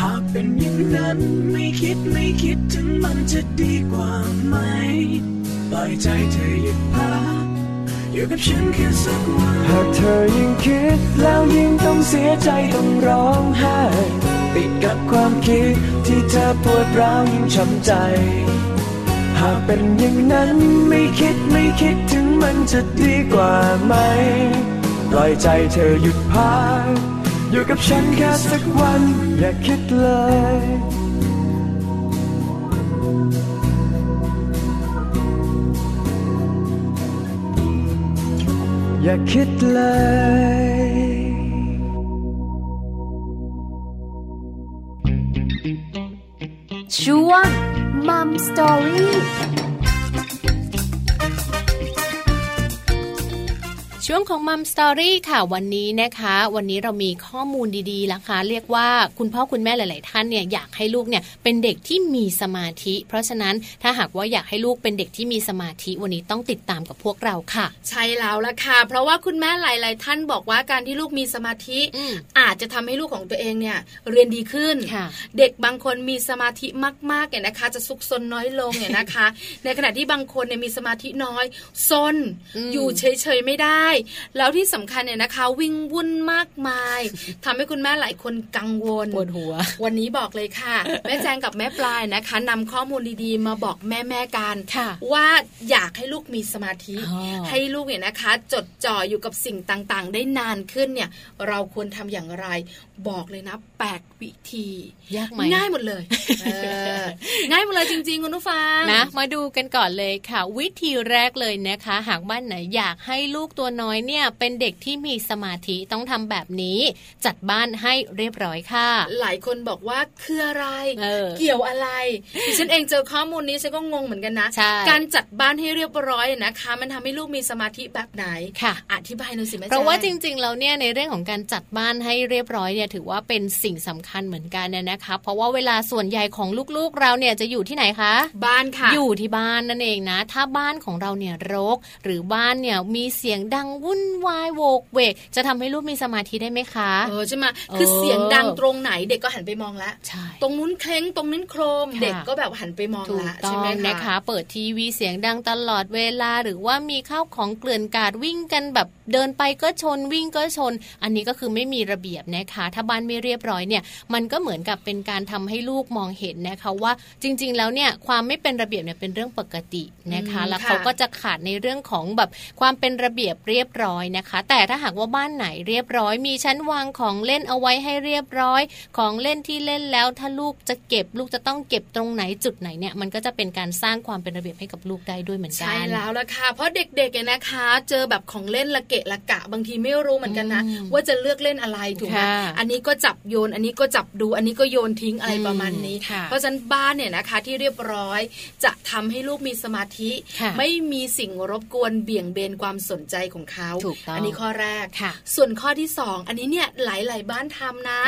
หากเป็นอย่างนั้นไม่คิดไม่คิดถึงมันจะดีกว่าไหม ปล่อยใจเธอหยุดพักอยู่กับฉันแค่สักวันหากเธอยิ่งคิดแล้วยิ่งต้องเสียใจต้องร้องไห้ติดกับความคิดที่เธอปวดร้าวยิ่งช้ำใจ หากเป็นอย่างนั้นไม่คิดไม่คิดถึง มันจะดีกว่าไหม ปล่อยใจเธอหยุดพักอยู่กับฉันแค่สักวัน อย่าคิดเลยอย่าคิดเลยช่วงมัมสตอรี่ ช่วงของมัมสตอรี่ค่ะวันนี้นะคะ วันนี้เรามีข้อมูลดีๆนะคะ เรียกว่าคุณพ่อคุณแม่หลาย ๆ ท่านเนี่ยอยากให้ลูกเนี่ยเป็นเด็กที่มีสมาธิ เพราะฉะนั้นถ้าหากว่าอยากให้ลูกเป็นเด็กที่มีสมาธิวันนี้ต้องติดตามกับพวกเราค่ะ ใช่แล้วละค่ะ เพราะว่าคุณแม่หลาย ๆ ท่านบอกว่าการที่ลูกมีสมาธิอาจจะทำให้ลูกของตัวเองเนี่ยเรียนดีขึ้น เด็กบางคนมีสมาธิมากๆเนี่ยนะคะ จะซุกซนน้อยลงเนี่ยนะคะ ในขณะที่บางคนเนี่ยมีสมาธิน้อยซนอยู่เฉย ๆ ไม่ได้แล้วที่สำคัญเนี่ยนะคะ วิ่งวุ่นมากมายทำให้คุณแม่หลายคนกังวลปวดหัว วันนี้บอกเลยค่ะ แม่แจงกับแม่ปลายนะคะนำข้อมูลดีๆ มาบอกแม่แม่กันว่าอยากให้ลูกมีสมาธิ ให้ลูกเนี่ยนะคะ จดจ่ออยู่กับสิ่งต่างๆ ได้นานขึ้นเนี่ย เราควรทำอย่างไร บอกเลยนะแปดวิธียากไหมง่ายหมดเลยง่ายหมดเลยจริงๆคุณผู้ฟังนะ มาดูกันก่อนเลยค่ะ วิธีแรกเลยนะคะ หากบ้านไหนอยากให้ลูกตัวน้อยเนี่ยเป็นเด็กที่มีสมาธิต้องทำแบบนี้ จัดบ้านให้เรียบร้อยค่ะ หลายคนบอกว่าคืออะไรเเกี่ยวอะไรดิฉันเองเจอข้อมูลนี้ฉันก็งงเหมือนกันนะ การจัดบ้านให้เรียบร้อยนะคะ มันทำให้ลูกมีสมาธิแบบไหนค่ะ อธิบายหน่อยสิแม่เพราะว่าจริง ๆ แล้วเนี่ยในเรื่องของการจัดบ้านให้เรียบร้อยเนี่ยถือว่าเป็นสิ่งสำคัญเหมือนกันเนี่ยนะคะ เพราะว่าเวลาส่วนใหญ่ของลูกๆเราเนี่ยจะอยู่ที่ไหนคะ บ้านค่ะ อยู่ที่บ้านนั่นเองนะ ถ้าบ้านของเราเนี่ยรก หรือบ้านเนี่ยมีเสียงดังวุ่นวายโวกเวก จะทำให้ลูกมีสมาธิได้ไหมคะ เออใช่ไหมคือเสียงดังตรงไหนเด็กก็หันไปมองแล้วตรงนู้นเคล้งตรงนู้นโครม เด็กก็แบบหันไปมองละใช่ไหมคะนะคะ เปิดทีวีเสียงดังตลอดเวลาหรือว่ามีข้าวของเกลื่อนกาดวิ่งกันแบบเดินไปก็ชนวิ่งก็ชน อันนี้ก็คือไม่มีระเบียบนะคะ ถ้าบ้านไม่เรียบร้อยเนี่ย มันก็เหมือนกับเป็นการทำให้ลูกมองเห็นนะคะว่าจริง ๆ แล้วเนี่ยความไม่เป็นระเบียบเนี่ยเป็นเรื่องปกตินะคะ แล้วเขาก็จะขาดในเรื่องของแบบความเป็นระเบียบเรียบร้อยนะคะ แต่ถ้าหากว่าบ้านไหนเรียบร้อย มีชั้นวางของเล่นเอาไว้ให้เรียบร้อย ของเล่นที่เล่นแล้วถ้าลูกจะเก็บลูกจะต้องเก็บตรงไหนจุดไหนเนี่ยมันก็จะเป็นการสร้างความเป็นระเบียบให้กับลูกได้ด้วยเหมือนกันใช่แล้วละค่ะเพราะเด็กๆเนี่ยนะคะ เจอแบบของเล่นละเกะละกะ บางทีไม่รู้เหมือนกันนะว่าจะเลือกเล่นอะไรถูกไหมอันนี้ก็จับโยน อันนี้ก็จับดูอันนี้ก็โยนทิ้งอะไรประมาณนี้ เพราะฉะนั้นบ้านเนี่ยนะคะที่เรียบร้อย จะทำให้ลูกมีสมาธิ ไม่มีสิ่งรบกวนเบี่ยงเบนความสนใจของเขาอันนี้ข้อแรกส่วนข้อที่ 2 อันนี้เนี่ยหลาย ๆ บ้านทำนะ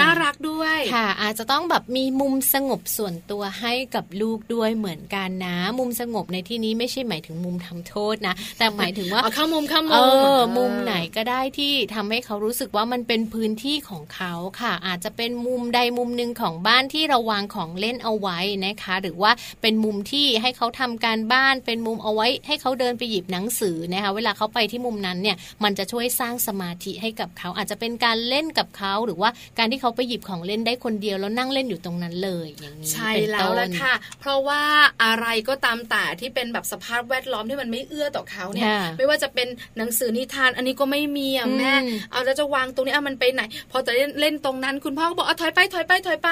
น่ารักด้วยค่ะ อาจจะต้องแบบมีมุมสงบส่วนตัวให้กับลูกด้วยเหมือนกันนะ มุมสงบในที่นี้ไม่ใช่หมายถึงมุมทำโทษนะ แต่หมายถึงว่าเข้ามุมเข้ามุมเออมุมไหนก็ได้ที่ทำให้เขารู้สึกว่ามันเป็นพื้นที่ของเขาค่ะ อาจจะเป็นมุมใดมุมหนึ่งของบ้านที่เราวางของเล่นเอาไว้นะคะ หรือว่าเป็นมุมที่ให้เขาทำการบ้านเป็นมุมเอาไว้ ให้เขาเดินไปหยิบหนังสือนะคะเวลาเขาไปที่มุมนั้นเนี่ยมันจะช่วยสร้างสมาธิให้กับเขาอาจจะเป็นการเล่นกับเขาหรือว่าการที่เขาไปหยิบของเล่นได้คนเดียวแล้วนั่งเล่นอยู่ตรงนั้นเลยอย่างนี้ใช่แล้วละค่ะ เพราะว่าอะไรก็ตามแต่ที่เป็นแบบสภาพแวดล้อมที่มันไม่เอื้อต่อเขาเนี่ยไม่ว่าจะเป็นหนังสือนิทาน อันนี้ก็ไม่มีอะแม่เอาแล้วจะวางตรงนี้อะมันไปไหน พอจะเล่นเล่นตรงนั้นคุณพ่อก็บอกเอาถอยไปถอยไปถอยไป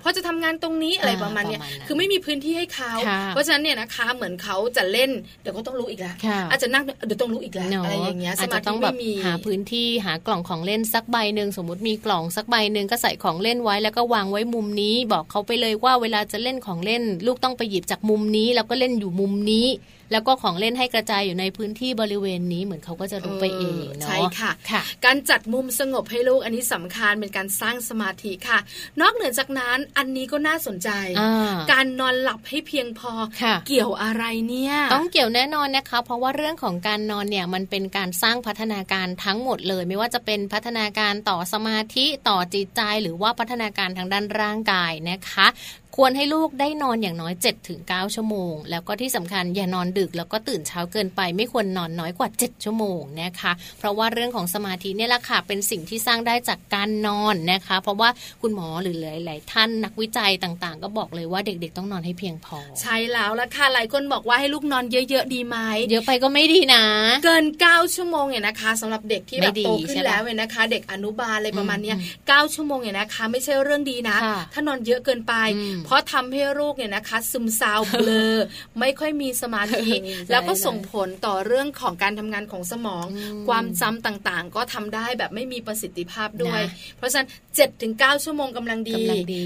เพราะจะทำงานตรงนี้อะไรประมาณนี้คือไม่มีพื้นที่ให้เขา เพราะฉะนั้นเนี่ยนะคะเหมือนเขาจะเล่นเดี๋ยวก็ต้องรู้อีกแล้วอาจจะนั่งเดี๋ยวต้องรู้อีกแล้วอะไรอย่างเงี้ยสมาธิไม่มีหาพื้นที่หากล่องของเล่นสักใบหนึ่งสมมติมีกล่องสักใบหนึ่งก็ใส่ของเล่นไว้แล้วก็วางไว้มุมนี้ บอกเขาไปเลยว่าเวลาจะเล่นของเล่น ลูกต้องไปหยิบจากมุมนี้ แล้วก็เล่นอยู่มุมนี้ แล้วก็ของเล่นให้กระจายอยู่ในพื้นที่บริเวณนี้เหมือนเขาก็จะรู้ไปเองเนาะใช่ค่ะค่ะการจัดมุมสงบให้ลูกอันนี้สำคัญเป็นการสร้างสมาธิค่ะ นอกเหนือจากนั้นอันนี้ก็น่าสนใจ การนอนหลับให้เพียงพอเกี่ยวอะไรเนี่ยต้องเกี่ยวแน่นอนนะคะ เพราะว่าเรื่องของการนอนเนี่ยมันเป็นการสร้างพัฒนาการทั้งหมดเลย ไม่ว่าจะเป็นพัฒนาการต่อสมาธิต่อจิตใจ หรือว่าพัฒนาการทางด้านร่างกายนะคะ ควรให้ลูกได้นอนอย่างน้อย 7-9 ชั่วโมง แล้วก็ที่สำคัญอย่านอนดึกแล้วก็ตื่นเช้าเกินไป ไม่ควรนอนน้อยกว่า 7 ชั่วโมงนะคะ เพราะว่าเรื่องของสมาธิเนี่ยแหละค่ะเป็นสิ่งที่สร้างได้จากการนอนนะคะ เพราะว่าคุณหมอหรือหลาย ๆ ท่านนักวิจัยต่างๆ ก็บอกเลยว่าเด็กๆ ต้องนอนให้เพียงพอ ใช่แล้วละค่ะหลายคนบอกว่าให้ลูกนอนเยอะ ๆ ดีไหมเยอะไปก็ไม่ดีนะ เกิน 9 ชั่วโมงเนี่ยนะคะสำหรับเด็กที่แบบโตขึ้นแล้วเนี่ยนะคะ เด็กอนุบาลอะไรประมาณนี้9ชั่วโมงเนี่ยนะคะ ไม่ใช่เรื่องดีนะ ถ้านอนเยอะเกินไปเพราะทำให้ลูกเนี่ยนะคะ ซึมเศร้าเบลอไม่ค่อยมีสมาธิแล้วก็ส่งผลต่อเรื่องของการทำงานของสมอง ความจำต่างๆ ก็ทำได้แบบไม่มีประสิทธิภาพด้วย เพราะฉะนั้น7จ็ถึงเชั่วโมงกำลังดี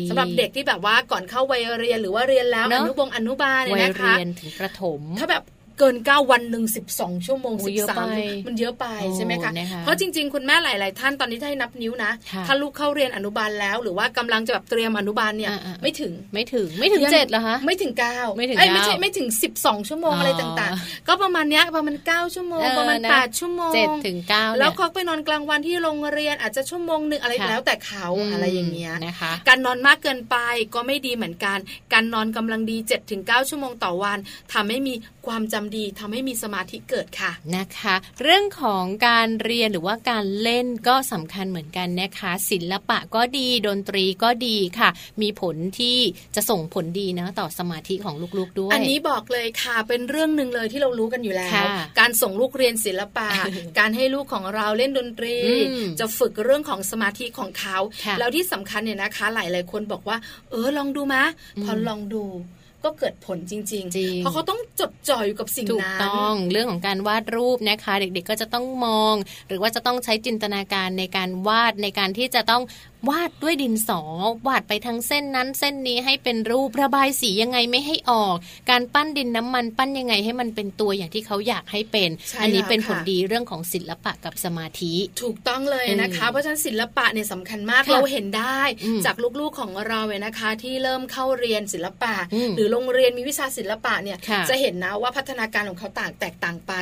สำหรับเด็กที่แบบว่าก่อนเข้าวัยเรียนหรือว่าเรียนแล้วอนุบงอนุบาลเนี่ยนะคะวัยเรียนถึงประถมถ้าแบบ เกิน 9 วันหนึ่งสิบสองชั่วโมงสิบสามมันเยอะไปใช่ไหมคะ เพราะจริง ๆ คุณแม่หลาย ๆ ท่านตอนนี้ให้นับนิ้วนะ ถ้าลูกเข้าเรียนอนุบาลแล้ว หรือว่ากำลังจะแบบเตรียมอนุบาลเนี่ยไม่ถึงไม่ถึงไม่ถึงเจ็ดเหรอคะไม่ถึงเก้าไม่ถึงไม่ใช่ไม่ถึงสิบสองชั่วโมงอะไรต่างๆ ก็ประมาณเนี้ยประมาณเก้าชั่วโมงประมาณแปดชั่วโมงเจ็ดถึงเก้าแล้วเขาไปนอนกลางวันที่โรงเรียนอาจจะชั่วโมงหนึ่งอะไรแล้วแต่เขาอะไรอย่างเงี้ยนะคะการนอนมากเกินไปก็ไม่ดีเหมือนกัน การนอนกำลังดี7จ็ถึงเชั่วโมงต่อวันทำให้มีความจำดีทำให้มีสมาธิเกิดค่ะนะคะ เรื่องของการเรียนหรือว่าการเล่นก็สำคัญเหมือนกันนะคะ ศิลปะก็ดีดนตรีก็ดีค่ะ มีผลที่จะส่งผลดีนะต่อสมาธิของลูกๆด้วย อันนี้บอกเลยค่ะเป็นเรื่องหนึ่งเลยที่เรารู้กันอยู่แล้ว การส่งลูกเรียนศิลปะ การให้ลูกของเราเล่นดนตรี จะฝึกเรื่องของสมาธิของเขา แล้วที่สำคัญเนี่ยนะคะ หลายๆคนบอกว่า เออลองดูมะพอลองดู ก็เกิดผลจริง ๆ เพราะเขาต้องจดจ่ออยู่กับสิ่งนั้นถูกต้องเรื่องของการวาดรูปนะคะ เด็กๆก็จะต้องมอง หรือว่าจะต้องใช้จินตนาการในการวาดในการที่จะต้อง วาดด้วยดินสอ วาดไปทั้งเส้นนั้นเส้นนี้ให้เป็นรูประบายสียังไงไม่ให้ออก การปั้นดินน้ำมันปั้นยังไงให้มันเป็นตัวอย่างที่เขาอยากให้เป็น อันนี้เป็นผลดีเรื่องของศิลปะกับสมาธิ ถูกต้องเลยนะคะ เพราะฉะนั้นศิลปะเนี่ยสำคัญมากเราเห็นได้จากลูกๆของเราเนี่ยนะคะ ที่เริ่มเข้าเรียนศิลปะ หรือโรงเรียนมีวิชาศิลปะเนี่ยจะเห็นนะว่าพัฒนาการของเขาต่างแตกต่างไป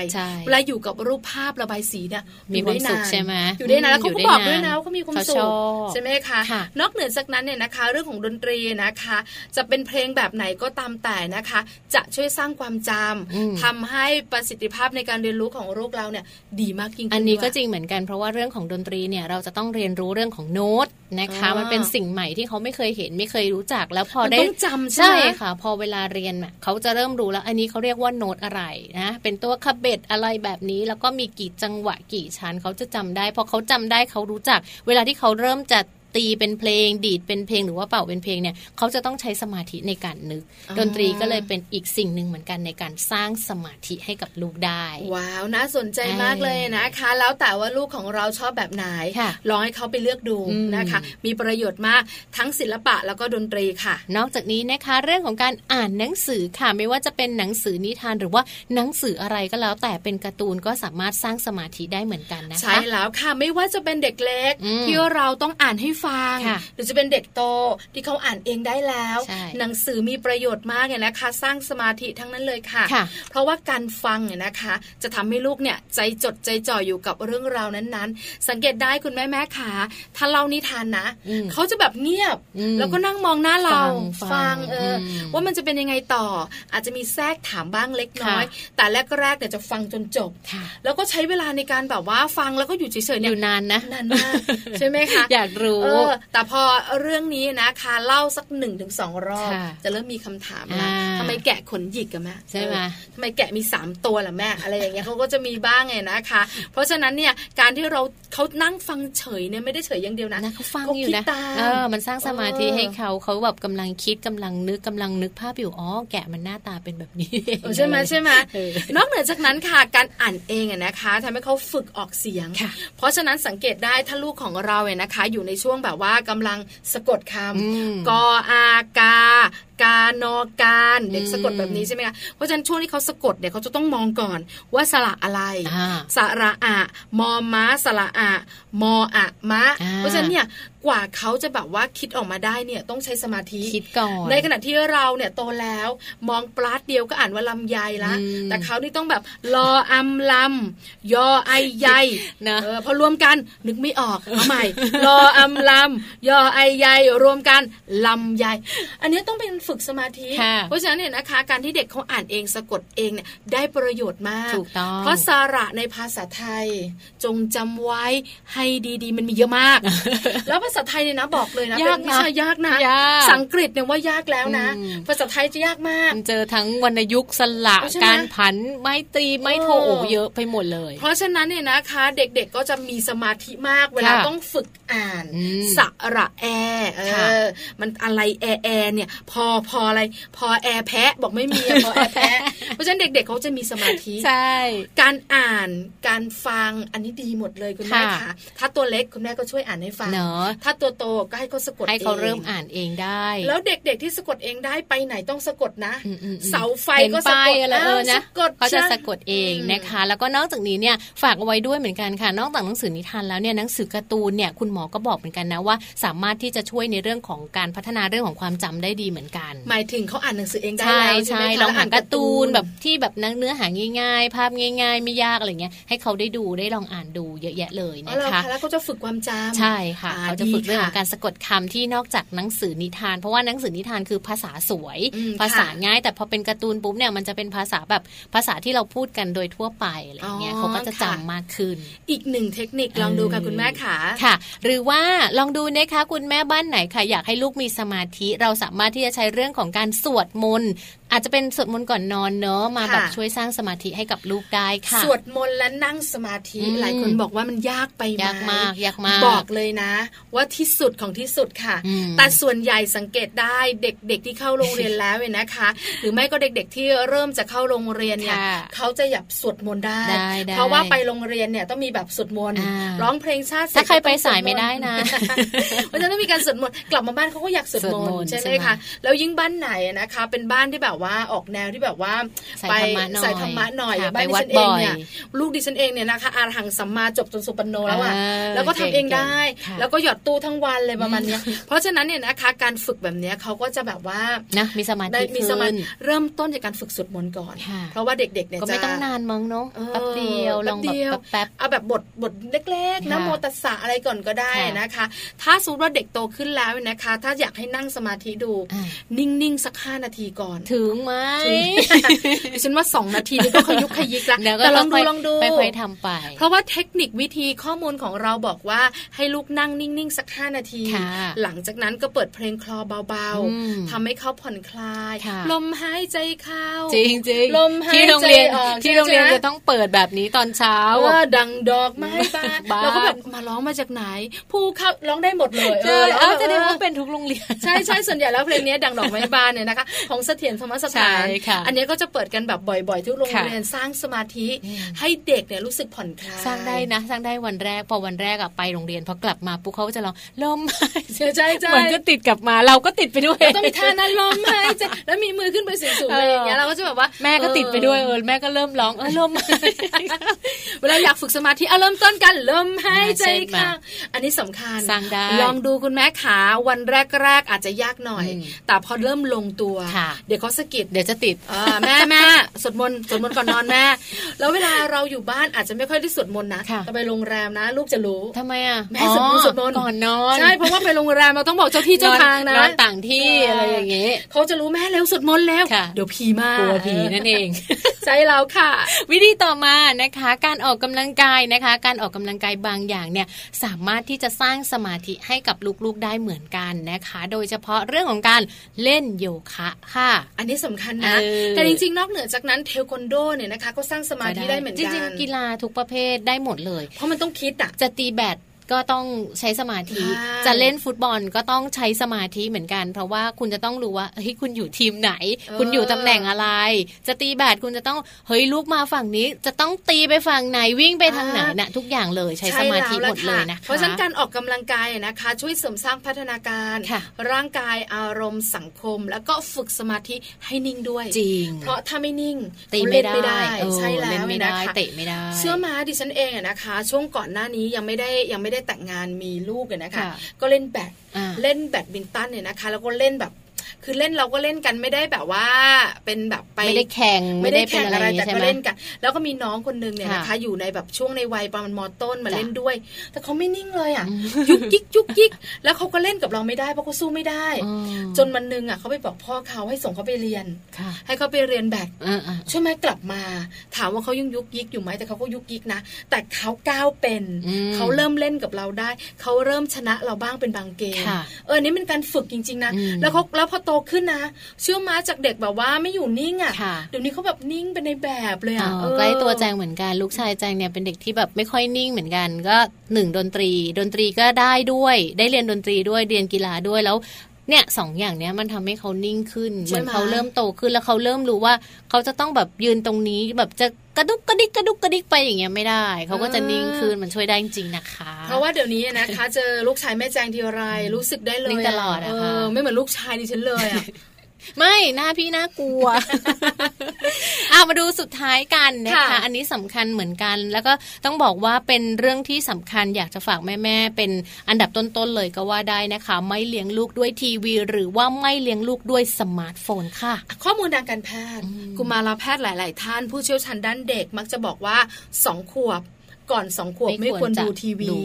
เวลาอยู่กับรูปภาพระบายสีเนี่ยมีความสุขใช่ไหมอยู่ได้นานแล้วเขาก็บอกด้วยนะเขามีความสุขใช่ไหมคะนอกเหนือจากนั้นเนี่ยนะคะ เรื่องของดนตรีนะคะ จะเป็นเพลงแบบไหนก็ตามแต่นะคะ จะช่วยสร้างความจำทำให้ประสิทธิภาพในการเรียนรู้ของลูกเราเนี่ยดีมากยิ่งขึ้นอันนี้ก็จริงเหมือนกันเพราะว่าเรื่องของดนตรีเนี่ยเราจะต้องเรียนรู้เรื่องของโน้ตนะคะ มันเป็นสิ่งใหม่ที่เขาไม่เคยเห็นไม่เคยรู้จักแล้วพอได้จำใช่ค่ะ พอเวลาเรียนเขาจะเริ่มรู้แล้ว อันนี้เขาเรียกว่าโน้ตอะไรนะเป็นตัวคาเบตอะไรแบบนี้ แล้วก็มีกี่จังหวะกี่ชั้นเขาจะจำได้พอเขาจำได้เขารู้จัก เวลาที่เขาเริ่มจะ ตีเป็นเพลงดีดเป็นเพลงหรือว่าเป่าเป็นเพลงเนี่ยเขาจะต้องใช้สมาธิในการนึก ดนตรีก็เลยเป็นอีกสิ่งหนึ่งเหมือนกันในการสร้างสมาธิให้กับลูกได้ ว้าวน่าสนใจมากเลยนะคะ แล้วแต่ว่าลูกของเราชอบแบบไหนลองให้เขาไปเลือกดูนะคะ มีประโยชน์มากทั้งศิลปะแล้วก็ดนตรีค่ะ นอกจากนี้นะคะเรื่องของการอ่านหนังสือค่ะไม่ว่าจะเป็นหนังสือนิทานหรือว่าหนังสืออะไรก็แล้ว แต่เป็นการ์ตูนก็สามารถสร้างสมาธิได้เหมือนกันนะคะใช่แล้วค่ะไม่ว่าจะเป็นเด็กเล็กที่เราต้องอ่านให้ฟังรือจะเป็นเด็กโตที่เขาอ่านเองได้แล้ว หนังสือมีประโยชน์มากเนี่ยนะคะ สร้างสมาธิทั้งนั้นเลยค่ะ เพราะว่าการฟังเนี่ยนะคะ จะทำให้ลูกเนี่ยใจจดใจจ่ออยู่กับเรื่องราวนั้นๆ สังเกตได้คุณแม่แม่ขาถ้าเล่านิทานนะเขาจะแบบเงียบ แล้วก็นั่งมองหน้าเราฟังเออว่ามันจะเป็นยังไงต่อ อาจจะมีแทรกถามบ้างเล็กน้อย แต่แรกๆเนี่ยจะฟังจนจบ แล้วก็ใช้เวลาในการแบบว่าฟังแล้วก็อยู่เฉยๆอยู่นานนะนานมากใช่ไหมคะอยากรู้แต่พอเรื่องนี้นะคะเล่าสักหนึ่งถึงสองรอบจะเริ่มมีคำถามแล้วทำไมแกะขนหยิกกันแม่ใช่ไหมทำไมแกะมีสามตัวล่ะแม่อะไรอย่างเงี้ยเขาก็จะมีบ้างไงนะคะ เพราะฉะนั้นเนี่ยการที่เราเขานั่งฟังเฉยเนี่ยไม่ได้เฉยอย่างเดียวนะเขาฟังอยู่นะเออมันสร้างสมาธิให้เขาเขาแบบกำลังคิดกำลังนึกกำลังนึกภาพอยู่อ๋อแกะมันหน้าตาเป็นแบบนี้ใช่ไหมใช่ไหมนอกเหนือจากนั้นค่ะการอ่านเองนะคะทำให้เขาฝึกออกเสียง เพราะฉะนั้นสังเกตได้ถ้าลูกของเราเนี่ยนะคะ อยู่ในช่วงแบบว่ากำลังสะกดคำกออากากานอการเด็กสะกดแบบนี้ใช่ไหมคะเพราะฉะนั้นช่วงที่เขาสะกดเนี่ยเขาจะต้องมองก่อนว่าสระอะไรสระอะมอม้าสระอะมออะมะ เพราะฉะนั้นเนี่ย กว่าเขาจะแบบว่าคิดออกมาได้เนี่ยต้องใช้สมาธิคิดก่อนในขณะที่เราเนี่ยโตแล้วมองปลาดเดียวก็อ่านว่าลำไยละแต่เขานี่ต้องแบบรออัมลำยอไอใยนะพอรวมกันนึกไม่ออกเอาใหม่รออัมลำยอไอใยรวมกันลำไยอันนี้ต้องเป็นฝึกสมาธิ เพราะฉะนั้นเนี่ยนะคะ การที่เด็กเขาอ่านเองสะกดเองเนี่ยได้ประโยชน์มากเพราะสาระในภาษาไทย จงจำไว้ให้ดีๆ มันมีเยอะมากแล้วภาษาไทยเนี่ยนะบอกเลยนะเป็นวิชายากนะสังกฤษเนี่ยว่ายากแล้วนะ ภาษาไทยจะยากมาก เจอทั้งวรรณยุกต์สละการผันไม่ตรีไม่โทโอเยอะไปหมดเลย เพราะฉะนั้นเนี่ยนะคะ เด็กๆก็จะมีสมาธิมากเวลาต้องฝึกอ่านสระแอเออมันอะไรแอแอเนี่ยพอพออะไร พอแอแพะบอกไม่มีพอแอแพะเพราะฉะนั้นเด็กๆเขาจะมีสมาธิใช่การอ่านการฟังอันนี้ดีหมดเลยคุณแม่ค่ะถ้าตัวเล็กคุณแม่ก็ช่วยอ่านให้ฟังถ้าตัวโตก็ให้เขาสะกดให้เขาเริ่มอ่านเองได้ แล้วเด็กๆที่สะกดเองได้ไปไหนต้องสะกดนะ เสาไฟก็สะกดอะไรเออนะเขาจะสะกดเองนะคะ แล้วก็นอกจากนี้เนี่ยฝากเอาไว้ด้วยเหมือนกันค่ะ นอกจากหนังสือนิทานแล้วเนี่ยหนังสือการ์ตูนเนี่ยคุณหมอก็บอกเหมือนกันนะว่า สามารถที่จะช่วยในเรื่องของการพัฒนาเรื่องของความจำได้ดีเหมือนกัน หมายถึงเขาอ่านหนังสือเองได้แล้วใช่ไหมลองอ่านการ์ตูนแบบที่แบบเนื้อหาง่าย ๆ ภาพง่าย ๆ ไม่ยากอะไรเงี้ยให้เขาได้ดูได้ลองอ่านดูเยอะแยะเลยนะคะแล้วก็จะฝึกความจำใช่ค่ะเขาจะฝึกเรื่องของการสะกดคำที่นอกจากหนังสือนิทาน เพราะว่าหนังสือนิทานคือภาษาสวย ภาษาง่าย แต่พอเป็นการ์ตูนปุ๊บเนี่ยมันจะเป็นภาษาแบบภาษาที่เราพูดกันโดยทั่วไปอะไรเงี้ยเขาก็จะจำมากขึ้น อีกหนึ่งเทคนิคลองดูค่ะคุณแม่ขาค่ะ หรือว่าลองดูนะคะคุณแม่บ้านไหนค่ะอยากให้ลูกมีสมาธิ เราสามารถที่จะใช้เรื่องของการสวดมนต์อาจจะเป็นสวดมนต์ก่อนนอนเนอะมาแบบช่วยสร้างสมาธิให้กับลูกได้ค่ะ สวดมนต์และนั่งสมาธิหลายคนบอกว่ามันยากไปยากมากยากมากบอกเลยนะ ว่าที่สุดของที่สุดค่ะ แต่ส่วนใหญ่สังเกตได้เด็กๆที่เข้าโรงเรียนแล้วเนี่ยนะคะ หรือไม่ก็เด็กๆที่เริ่มจะเข้าโรงเรียนเนี่ยเขาจะหยับสวดมนต์ได้ เพราะว่าไปโรงเรียนเนี่ยต้องมีแบบสวดมนต์ร้องเพลงชาติถ้าใครไปสายไม่ได้นะเพราะฉะนั้นต้องมีการสวดมนต์กลับมาบ้านเขาก็อยากสวดมนต์ใช่ไหมคะแล้วยิ่งบ้านไหนนะคะ เป็นบ้านที่แบบว่าออกแนวที่แบบว่าไปใส่ธรรมะหน่อยบ้านดิฉันเองเนี่ยลูกดิฉันเองเนี่ยนะคะอาหังสัมมาจบจนสุปนโนแล้วอะแล้วก็ทำเองได้ แล้วก็หยอดตู้ทั้งวันเลยประมาณนี้ เพราะฉะนั้นเนี่ยนะคะการฝึกแบบนี้เขาก็จะแบบว่านะมีสมาธิมีสมาธิเริ่มต้นจากการฝึกสวดมนต์ก่อน เพราะว่าเด็กๆเนี่ยก็ไม่ต้องนานมั้งเนาะแป๊บเดียวลองแบบแป๊บเอาแบบบทบทเล็กๆนะโมตัสสะอะไรก่อนก็ได้นะคะ ถ้าสมมติว่าเด็กโตขึ้นแล้วนะคะ ถ้าอยากให้นั่งสมาธิดู นิ่งๆสักห้านาทีก่อนถึงไหมดิฉันว่าสองนาทีนี่ก็ขยุกขยิกแล้วแต่ลองดูลองดูไปๆทำไป เพราะว่าเทคนิควิธีข้อมูลของเราบอกว่าให้ลูกนั่งนิ่งๆสักห้านาที หลังจากนั้นก็เปิดเพลงคลอเบาๆทำให้เขาผ่อนคลาย ลมหายใจเข้าจริงจริงลมหายใจออกที่โรงเรียนจะต้องเปิดแบบนี้ตอนเช้าว่าดังดอกไม้บานเราก็แบบมาร้องมาจากไหน ผู้เข้าร้องได้หมดเลยเออแล้วจะได้ว่าเป็นทุกโรงเรียนใช่ใช่ส่วนใหญ่แล้วเพลงนี้ดังดอกไม้บานเนี่ยนะคะ ของเสถียรธรรมสถาน อันนี้ก็จะเปิดกันแบบบ่อยๆ ทุกโรงเรียนสร้างสมาธิ ให้เด็กเนี่ยรู้สึกผ่อนคลายสร้างได้นะสร้างได้วันแรกพอวันแรกอะไปโรงเรียนพอกลับมาปุ๊บเขาจะร้องลมใช่ใช่เหมือนจะติดกลับมาเราก็ติดไปด้วยต้องมีท่านั้นลมหายใจแล้วมีมือขึ้นไปสูงๆอะไรอย่างเงี้ยเราก็จะแบบว่าแม่ก็ติดไปด้วยเออแม่ก็เริ่มร้องเออลมเวลาอยากฝึกสมาธิเอาเริ่มต้นกันลมหายใจค่ะ อันนี้สำคัญสร้างได้ลองดูคุณแม่ขาวันแรกๆอาจจะยากหน่อย แต่พอเริ่มลงตัว เดี๋ยวเขาสะกิดเดี๋ยวจะติดแม่แม่สวดมนต์สวดมนต์ก่อนนอนแม่แล้วเวลาเราอยู่บ้านอาจจะไม่ค่อยได้สวดมนต์นะแต่ไปโรงแรมนะ ลูกจะรู้ทำไมอะแม่สวดมนต์สวดมนต์ก่อนนอนใช่เพราะว่าไปโรงแรมเราต้องบอกเจ้าที่เจ้าทางนะนอนต่างที่อะไรอย่างเงี้ยเขาจะรู้แม่เร็วสวดมนต์แล้วเดี๋ยวผีมากลัวผีนั่นเองใช่แล้วค่ะ วิธีต่อมานะคะ การออกกำลังกายนะคะ การออกกำลังกายบางอย่างเนี่ยสามารถที่จะสร้างสมาธิให้กับลูกๆได้เหมือนกันนะคะ โดยเฉพาะเรื่องของการเล่นโยคะค่ะ อันนี้สำคัญนะ แต่จริงๆ นอกเหนือจากนั้นเทควันโดเนี่ยนะคะ ก็สร้างสมาธิได้เหมือนกัน จริงๆ กีฬาทุกประเภทได้หมดเลย เพราะมันต้องคิดอะจะตีแบด ก็ต้องใช้สมาธิ จะเล่นฟุตบอลก็ต้องใช้สมาธิเหมือนกัน เพราะว่าคุณจะต้องรู้ว่าเฮ้ยคุณอยู่ทีมไหน คุณอยู่ตำแหน่งอะไร จะตีแบดคุณจะต้องเฮ้ยลูกมาฝั่งนี้ จะต้องตีไปฝั่งไหนวิ่งไปทางไหนนะทุกอย่างเลยใช้สมาธิหมดเลยนะคะเพราะฉะนั้นการออกกำลังกายนะคะ ช่วยเสริมสร้างพัฒนาการ ร่างกายอารมณ์สังคม แล้วก็ฝึกสมาธิให้นิ่งด้วยจริงเพราะถ้าไม่นิ่งตีไม่ได้ใช่แล้วไม่ได้เตะไม่ได้ เชื่อมาดิฉันเองนะคะ ช่วงก่อนหน้านี้ยังไม่ได้ยังไม่ได้แต่งงานมีลูกเลยนะคะ ก็เล่นแบดเล่นแบดบินตันเนี่ยนะคะ แล้วก็เล่นแบบ คือเล่นเราก็เล่นกันไม่ได้แบบว่าเป็นแบบไปไม่ได้แข่งไม่ได้แข่งอะไรแต่ก็เล่นกัน แล้วก็มีน้องคนนึงเนี่ยนะคะอยู่ในแบบช่วงในวัยประมาณมต้นมาเล่นด้วย แต่เขาไม่นิ่งเลยอะยุกยิกยุกยิก แล้วเขาก็เล่นกับเราไม่ได้เพราะเขาสู้ไม่ได้ จนมันนึงอะเขาไปบอกพ่อเขาให้ส่งเขาไปเรียน ให้เขาไปเรียนแบดช่วยไหมกลับมา ถามว่าเขายังยุกยิกอยู่ไหมแต่เขาก็ยุกยิกนะ แต่เขาก้าวเป็นเขาเริ่มเล่นกับเราได้ เขาเริ่มชนะเราบ้างเป็นบางเกมเออนี่เป็นการฝึกจริง ๆนะแล้วเขาแล้วพอโตขึ้นนะ เชื่อมาจากเด็กแบบว่าไม่อยู่นิ่งอะเดี๋ยวนี้เขาแบบนิ่งเป็นในแบบเลยอะใกล้ตัวแจงเหมือนกันลูกชายแจงเนี่ยเป็นเด็กที่แบบไม่ค่อยนิ่งเหมือนกัน ก็หนึ่งดนตรี ดนตรีก็ได้ด้วย ได้เรียนดนตรีด้วยเรียนกีฬาด้วยแล้ว เนี่ยสองอย่างเนี้ยมันทำให้เขานิ่งขึ้น เหมือนเขาเริ่มโตขึ้นแล้วเขาเริ่มรู้ว่า เขาจะต้องแบบยืนตรงนี้แบบจะกระดุกกระดิกกระดุกกระดิกไปอย่างเงี้ยไม่ได้ เขาก็จะนิ่งขึ้นมันช่วยได้จริงนะคะ เพราะว่าเดี๋ยวนี้นะคะ เจอลูกชายแม่แจงทีไรรู้สึกได้เลยตลอดนะคะไม่เหมือนลูกชายดิฉันเลยอะ ไม่หน้าพี่น่ากลัวเอามาดูสุดท้ายกันนะคะ อันนี้สำคัญเหมือนกัน แล้วก็ต้องบอกว่าเป็นเรื่องที่สำคัญอยากจะฝากแม่ๆเป็นอันดับต้นๆเลยก็ว่าได้นะคะ ไม่เลี้ยงลูกด้วยทีวี หรือว่าไม่เลี้ยงลูกด้วยสมาร์ทโฟนค่ะ ข้อมูลทางการแพทย์กุมารแพทย์หลาย ๆ ท่านผู้เชี่ยวชาญด้านเด็กมักจะบอกว่าสองขวบ ก่อนสองขวบไม่ควรดูทีวี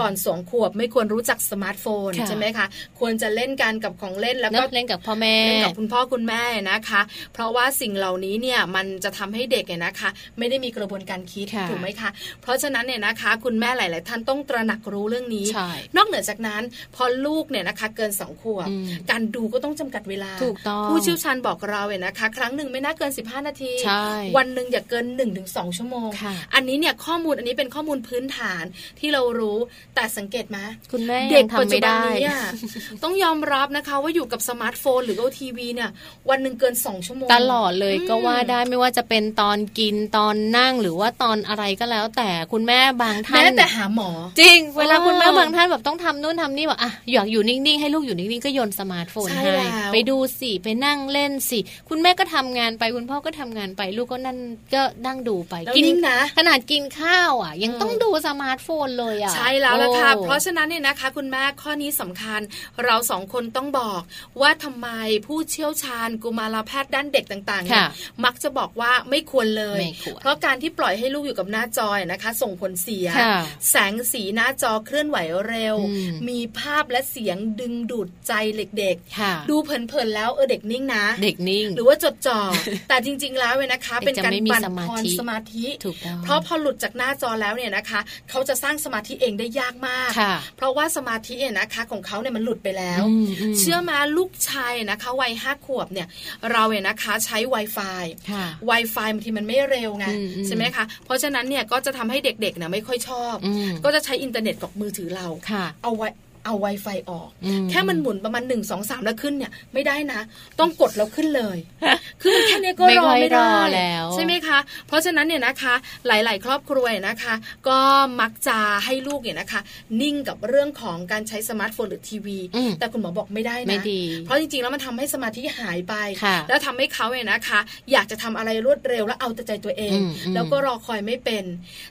ก่อนสองขวบไม่ควรรู้จักสมาร์ทโฟนใช่ไหมคะควรจะเล่นกันกับของเล่นแล้วก็เล่นกับพ่อแม่เล่นกับคุณพ่อคุณแม่นะคะ เพราะว่าสิ่งเหล่านี้เนี่ยมันจะทำให้เด็กเนี่ยนะคะ ไม่ได้มีกระบวนการคิดถูกไหมคะ เพราะฉะนั้นเนี่ยนะคะ คุณแม่หลาย ๆ ท่านต้องตระหนักรู้เรื่องนี้ นอกเหนือจากนั้นพอลูกเนี่ยนะคะ เกินสองขวบการดูก็ต้องจำกัดเวลาถูกต้องผู้เชี่ยวชาญบอกเราเนี่ยนะคะ ครั้งหนึ่งไม่น่าเกิน 15 นาที วันหนึ่งอย่าเกิน 1-2 ชั่วโมง อันนี้เนี่ยข้อมูลอันนี้เป็นข้อมูลพื้นฐานที่เรารู้ แต่สังเกตไหมคุณแม่เด็กปัจจุบันนี้ต้องยอมรับนะคะว่าอยู่กับสมาร์ทโฟน หรือว่าทีวีเนี่ย วันหนึ่งเกินสองชั่วโมง ตลอดเลยก็ว่าได้ไม่ว่าจะเป็นตอนกินตอนนั่งหรือว่าตอนอะไรก็แล้ว แต่คุณแม่บางท่านแม้แต่หาหมอ จริง เวลาคุณแม่บางท่านแบบต้องทำนู่นทำนี่แบบอะอยากอยู่นิ่งๆให้ลูกอยู่นิ่งๆก็โยนสมาร์ทโฟนให้ไปดูสิไปนั่งเล่นสิคุณแม่ก็ทำงานไปคุณพ่อก็ทำงานไปลูกก็นั่นก็นั่งดูไปกินนะขนาดกินข้าวอะ ยังต้องดูสมาร์ทโฟนเลยอะ ใช่แล้วละค่ะ เพราะฉะนั้นเนี่ยนะคะ คุณแม่ข้อนี้สำคัญ เราสองคนต้องบอกว่าทำไมผู้เชี่ยวชาญกุมารแพทย์ด้านเด็กต่างๆเนี่ยมักจะบอกว่าไม่ควรเลย เพราะการที่ปล่อยให้ลูกอยู่กับหน้าจอยนะคะ ส่งผลเสีย แสงสีหน้าจอเคลื่อนไหวเร็ว มีภาพและเสียงดึงดูดใจเด็กๆดูเพลินๆแล้วเออเด็กนิ่งนะ เด็กนิ่ง หรือว่าจดจ่อแต่จริงๆแล้วเว้นะคะ เป็นการปั่นพรสมาธิ เพราะพอหลุดจากหน้าจอแล้วเนี่ยนะคะเขาจะสร้างสมาธิเองได้ยากมาก เพราะว่าสมาธิเนี่ยนะคะของเขาเนี่ยมันหลุดไปแล้ว เชื่อมาลูกชายนะคะวัยห้าขวบเนี่ยเราเนี่ยนะคะใช้ Wi-Fi Wi-Fi บางทีมันไม่เร็วไงใช่ไหมคะเพราะฉะนั้นเนี่ยก็จะทำให้เด็กๆเนี่ยไม่ค่อยชอบ ก็จะใช้อินเทอร์เน็ตกับมือถือเราเอาไว้ เอา Wi-Fi ออก แค่มันหมุนประมาณหนึ่งสองสามแล้วขึ้นเนี่ย ไม่ได้นะ ต้องกดแล้วขึ้นเลย คือแค่นี้ก็รอไม่ได้แล้ว ใช่ไหมคะ เพราะฉะนั้นเนี่ยนะคะ หลาย ๆ ครอบครัวนะคะ ก็มักจะให้ลูกเนี่ยนะคะ นิ่งกับเรื่องของการใช้สมาร์ทโฟนหรือทีวี แต่คุณหมอบอกไม่ได้นะ เพราะจริง ๆ แล้วมันทำให้สมาธิหายไป แล้วทำให้เขาเนี่ยนะคะ อยากจะทำอะไรรวดเร็วแล้วเอาแต่ใจตัวเอง แล้วก็รอคอยไม่เป็น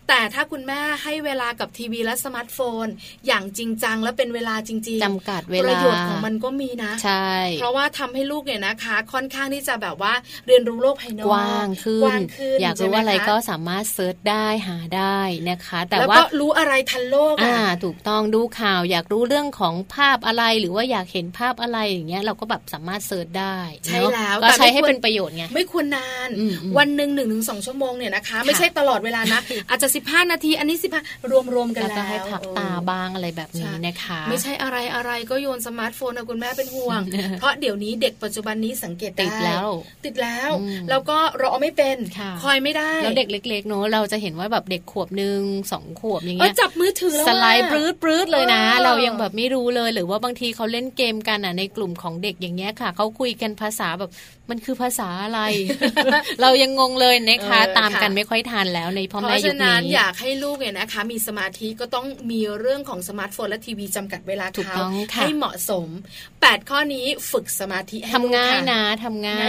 แต่ถ้าคุณแม่ให้เวลากับทีวีและสมาร์ทโฟน อย่างจริงจังและเป็นเวลาจริงๆจำกัดเวลาประโยชน์ของมันก็มีนะใช่เพราะว่าทำให้ลูกเนี่ยนะคะ ค่อนข้างที่จะแบบว่าเรียนรู้โลกภายนอกกว้างขึ้นอยากรู้อะไรก็สามารถ search ได้หาได้นะคะ แต่ว่ารู้อะไรทันโลกอ่าถูกต้องดูข่าว อยากรู้เรื่องของภาพอะไรหรือว่าอยากเห็นภาพอะไรอย่างเงี้ยเราก็แบบสามารถ search ได้ใช่แล้วก็ใช้ให้เป็นประโยชน์ไงไม่ควรนาน วันหนึ่งหนึ่งถึงสองชั่วโมงเนี่ยนะคะ ไม่ใช่ตลอดเวลานะ อาจจะสิบห้านาที อันนี้สิบห้ารวมรวมกันแล้วให้พักตาบ้างอะไรแบบนี้นะคะไม่ใช่อะไรอะไรก็โยนสมาร์ทโฟนนะคุณแม่เป็นห่วง เพราะเดี๋ยวนี้เด็กปัจจุบันนี้สังเกตติดแล้ว ติดแล้ว แล้วก็รอไม่เป็นคอยไม่ได้แล้วเด็กเล็กๆเนอะเราจะเห็นว่าแบบเด็กขวบหนึ่งสองขวบอย่างเงี้ยจับมือถือแล้วสไลด์ปลื้ดปลื้ดเลยนะ เรายังแบบไม่รู้เลยหรือว่าบางทีเขาเล่นเกมกันอะในกลุ่มของเด็กอย่างเงี้ยค่ะเขาคุยกันภาษาแบบ มันคือภาษาอะไร เรายังงงเลยนะคะ ตามกันไม่ค่อยทันแล้วในพ่อแม่ยุคนี้เพราะฉะนั้นอยากให้ลูกเนี่ยนะคะ มีสมาธิก็ต้องมีเรื่องของสมาร์ทโฟนและทีวีจำกัดเวลาเขาให้เหมาะสม 8 ข้อนี้ฝึกสมาธิทำง่ายนะทำง่าย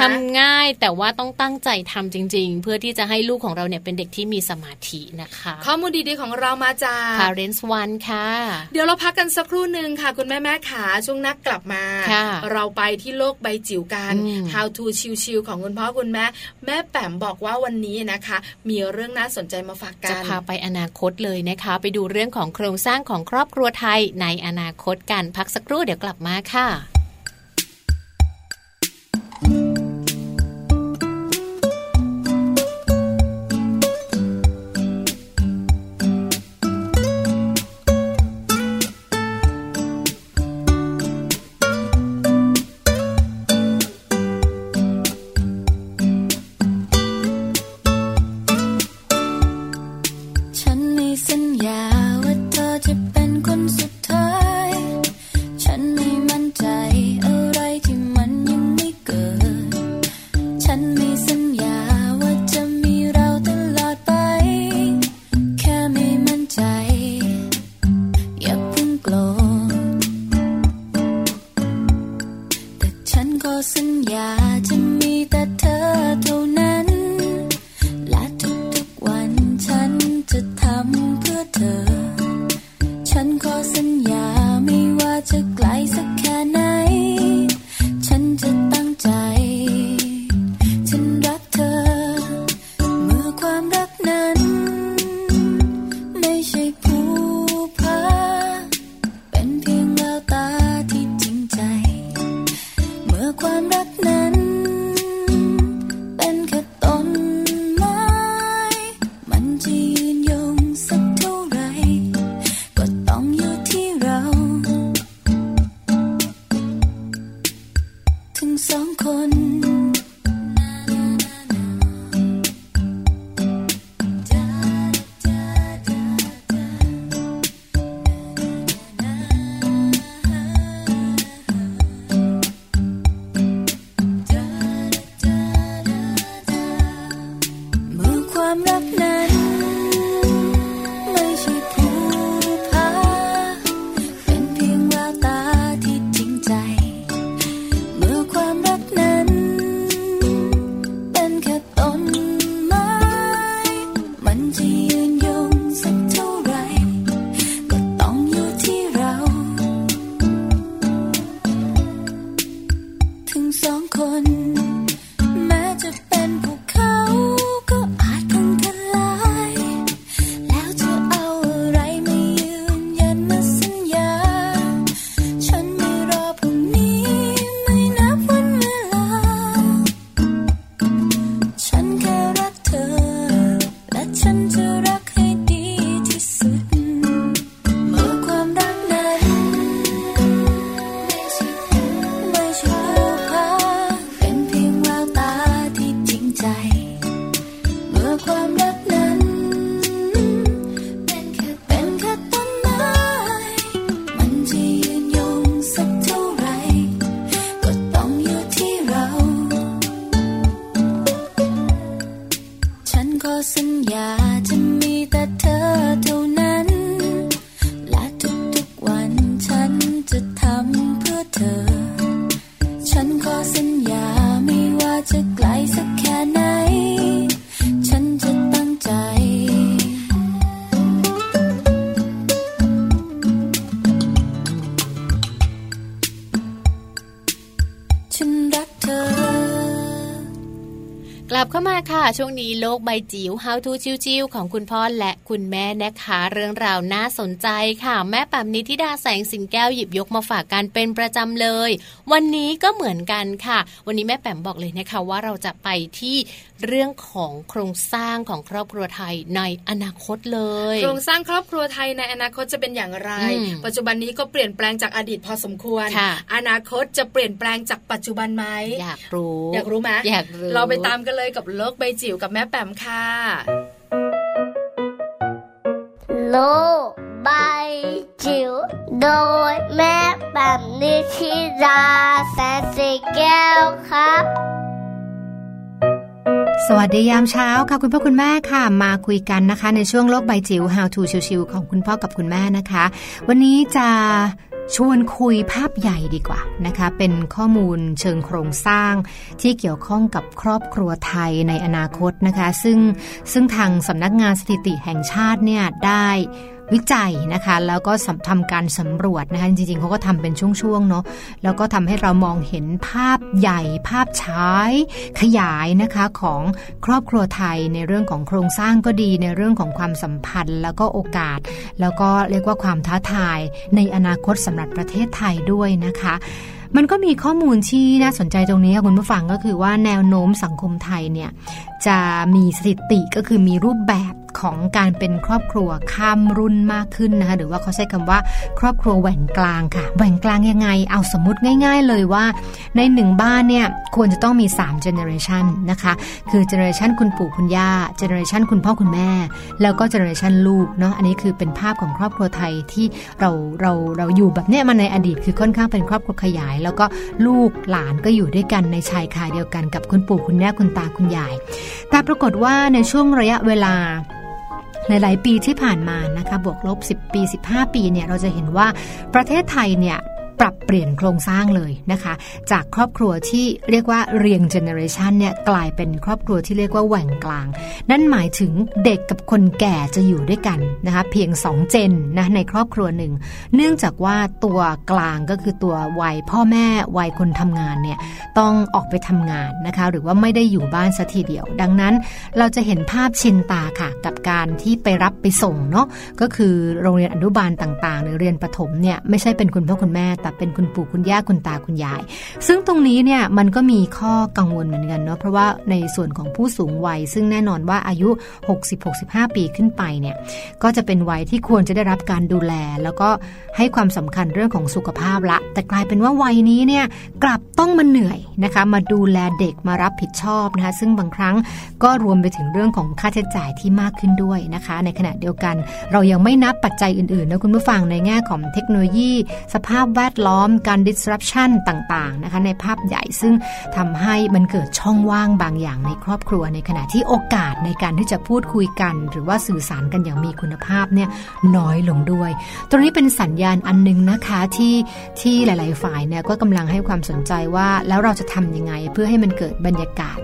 ทำง่ายแต่ว่าต้องตั้งใจทำจริง ๆ เพื่อที่จะให้ลูกของเราเนี่ยเป็นเด็กที่มีสมาธินะคะ ข้อมูลดีๆของเรามาจาก Parents One ค่ะ เดี๋ยวเราพักกันสักครู่หนึ่งค่ะ คุณแม่แม่ขาช่วงนักกลับมา เราไปที่โลกใบจิ๋วกัน How to ชิวๆของคุณพ่อคุณแม่ แม่แป๋มบอกว่าวันนี้นะคะ มีเรื่องน่าสนใจมาฝากกัน จะพาไปอนาคตเลยนะคะ ไปดูเรื่องของโครงสร้างของครอบครัวไทยในอนาคตกันพักสักครู่เดี๋ยวกลับมาค่ะ กใบจิ๋ว How to ชิวๆของคุณพ่อและคุณแม่นะคะ เรื่องราวน่าสนใจค่ะ แม่ปั๊มนิธิดาแสงสินแก้วหยิบยกมาฝากกันเป็นประจำเลย วันนี้ก็เหมือนกันค่ะ วันนี้แม่แป๋มบอกเลยนะคะว่าเราจะไปที่เรื่องของโครงสร้างของครอบครัวไทยในอนาคตเลย โครงสร้างครอบครัวไทยในอนาคตจะเป็นอย่างไร ปัจจุบันนี้ก็เปลี่ยนแปลงจากอดีตพอสมควร อนาคตจะเปลี่ยนแปลงจากปัจจุบันไหมอยากรู้ อยากรู้ไหมอยากรู้เราไปตามกันเลยกับโลกใบจิ๋วกับแม่แป๋มค่ะ โลกใบจิ๋วโดยแม่แป๋มนิชิราแสนสีแก้วครับสวัสดียามเช้าค่ะคุณพ่อคุณแม่ค่ะ มาคุยกันนะคะ ในช่วงโลกใบจิ๋ว How to ชิวๆของคุณพ่อกับคุณแม่นะคะ วันนี้จะ ชวนคุยภาพใหญ่ดีกว่านะคะ เป็นข้อมูลเชิงโครงสร้างที่เกี่ยวข้องกับครอบครัวไทยในอนาคตนะคะ ซึ่งซึ่งทางสำนักงานสถิติแห่งชาติเนี่ยได้ วิจัยนะคะ แล้วก็ทำการสำรวจนะคะจริงๆเขาก็ทำเป็นช่วงๆเนาะแล้วก็ทำให้เรามองเห็นภาพใหญ่ภาพฉายขยายนะคะของครอบครัวไทยในเรื่องของโครงสร้างก็ดีในเรื่องของความสัมพันธ์ แล้วก็โอกาส แล้วก็เรียกว่าความท้าทายในอนาคตสำหรับประเทศไทยด้วยนะคะ มันก็มีข้อมูลที่น่าสนใจตรงนี้ค่ะคุณผู้ฟังก็คือว่าแนวโน้มสังคมไทยเนี่ยจะมีสถิติก็คือมีรูปแบบของการเป็นครอบครัวข้ามรุ่นมากขึ้นนะคะหรือว่าเขาใช้คำว่าครอบครัวแหว่งกลางค่ะแหว่งกลางยังไง เอาสมมติง่าย ๆ เลยว่า ในหนึ่งบ้านเนี่ยควรจะต้องมี3 generation นะคะคือ generation คุณปู่คุณย่า generation คุณพ่อคุณแม่ แล้วก็ generation ลูกเนาะอันนี้คือเป็นภาพของครอบครัวไทยที่เราเราเราอยู่แบบเนี้ยมาในอดีตคือค่อนข้างเป็นครอบครัวขยายแล้วก็ลูกหลานก็อยู่ด้วยกันในชายคาเดียวกันกับคุณปู่คุณแม่คุณตาคุณยาย แต่ปรากฏว่าในช่วงระยะเวลาหลาย ๆ ปีที่ผ่านมานะคะบวกลบ 10 ปี 15 ปีเนี่ยเราจะเห็นว่าประเทศไทยเนี่ย ปรับเปลี่ยนโครงสร้างเลยนะคะ จากครอบครัวที่เรียกว่าเรียง generation เนี่ยกลายเป็นครอบครัวที่เรียกว่าแหว่งกลาง นั่นหมายถึงเด็กกับคนแก่จะอยู่ด้วยกันนะคะเพียง 2 เจนนะในครอบครัวหนึ่ง เนื่องจากว่าตัวกลางก็คือตัววัยพ่อแม่วัยคนทำงานเนี่ยต้องออกไปทำงานนะคะหรือว่าไม่ได้อยู่บ้านสัทีเดียว ดังนั้นเราจะเห็นภาพชินตาค่ะ กับการที่ไปรับไปส่งเนาะก็คือโรงเรียนอนุบาลต่างๆ หรือเรียนประถมเนี่ยไม่ใช่เป็นคุณพ่อคุณแม่แต่เป็นคุณปู่คุณย่าคุณตาคุณยาย ซึ่งตรงนี้เนี่ยมันก็มีข้อกังวลเหมือนกันเนาะเพราะว่าในส่วนของผู้สูงวัย ซึ่งแน่นอนว่าอายุ 60-65 ปีขึ้นไปเนี่ยก็จะเป็นวัยที่ควรจะได้รับการดูแล แล้วก็ให้ความสำคัญเรื่องของสุขภาพละ แต่กลายเป็นว่าวัยนี้เนี่ยกลับต้องมาเหนื่อยนะคะมาดูแลเด็กมารับผิดชอบนะคะซึ่งบางครั้งก็รวมไปถึงเรื่องของค่าใช้จ่ายที่มากขึ้นด้วยนะคะ ในขณะเดียวกัน เรายังไม่นับปัจจัยอื่นๆนะคุณผู้ฟังในแง่ของเทคโนโลยี สภาพแวดล้อมการ disruption ต่างๆนะคะในภาพใหญ่ซึ่งทำให้มันเกิดช่องว่างบางอย่างในครอบครัว ในขณะที่โอกาสในการที่จะพูดคุยกัน หรือว่าสื่อสารกันอย่างมีคุณภาพเนี่ยน้อยลงด้วย ตรงนี้เป็นสัญญาณอันนึงนะคะที่ที่หลาย ๆ ฝ่ายเนี่ยก็กำลังให้ความสนใจว่าแล้วเราจะทำยังไงเพื่อให้มันเกิดบรรยากาศ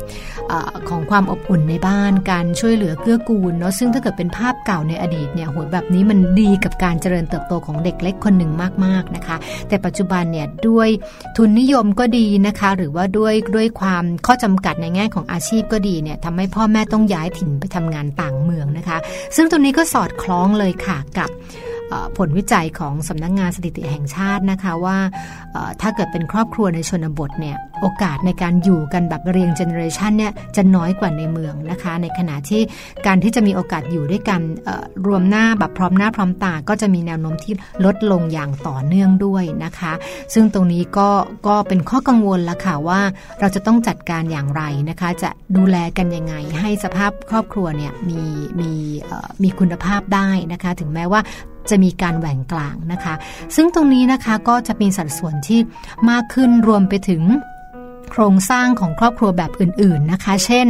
อของความอบอุ่นในบ้านการช่วยเหลือเกื้อกูลเนาะซึ่งถ้าเกิดเป็นภาพเก่าในอดีตเนี่ยโหแบบนี้มันดีกับการเจริญเติบโตของเด็กเล็กคนหนึ่งมาก ๆ นะคะ แต่ปัจจุบันเนี่ยด้วยทุนนิยมก็ดีนะคะ หรือว่าด้วยด้วยความข้อจำกัดในแง่ของอาชีพก็ดีเนี่ยทำให้พ่อแม่ต้องย้ายถิ่นไปทำงานต่างเมืองนะคะ ซึ่งตรงนี้ก็สอดคล้องเลยค่ะกับ ผลวิจัยของสำนักงงานสถิติแห่งชาตินะคะว่าถ้าเกิดเป็นครอบครัวในชนบทเนี่ยโอกาสในการอยู่กันแบบเรียงเจเนอเรชันเนี่ยจะน้อยกว่าในเมืองนะคะ ในขณะที่การที่จะมีโอกาสอยู่ด้วยกันรวมหน้าแบบพร้อมหน้าพร้อมตาก็จะมีแนวโน้มที่ลดลงอย่างต่อเนื่องด้วยนะคะ ซึ่งตรงนี้ก็ก็เป็นข้อกังวลละค่ะว่าเราจะต้องจัดการอย่างไรนะคะ จะดูแลกันยังไง ให้สภาพครอบครัวเนี่ยมีมีมีคุณภาพได้นะคะ ถึงแม้ว่า จะมีการแหว่งกลางนะคะ ซึ่งตรงนี้นะคะก็จะมีสัดส่วนที่มากขึ้นรวมไปถึงโครงสร้างของครอบครัวแบบอื่นๆนะคะ เช่น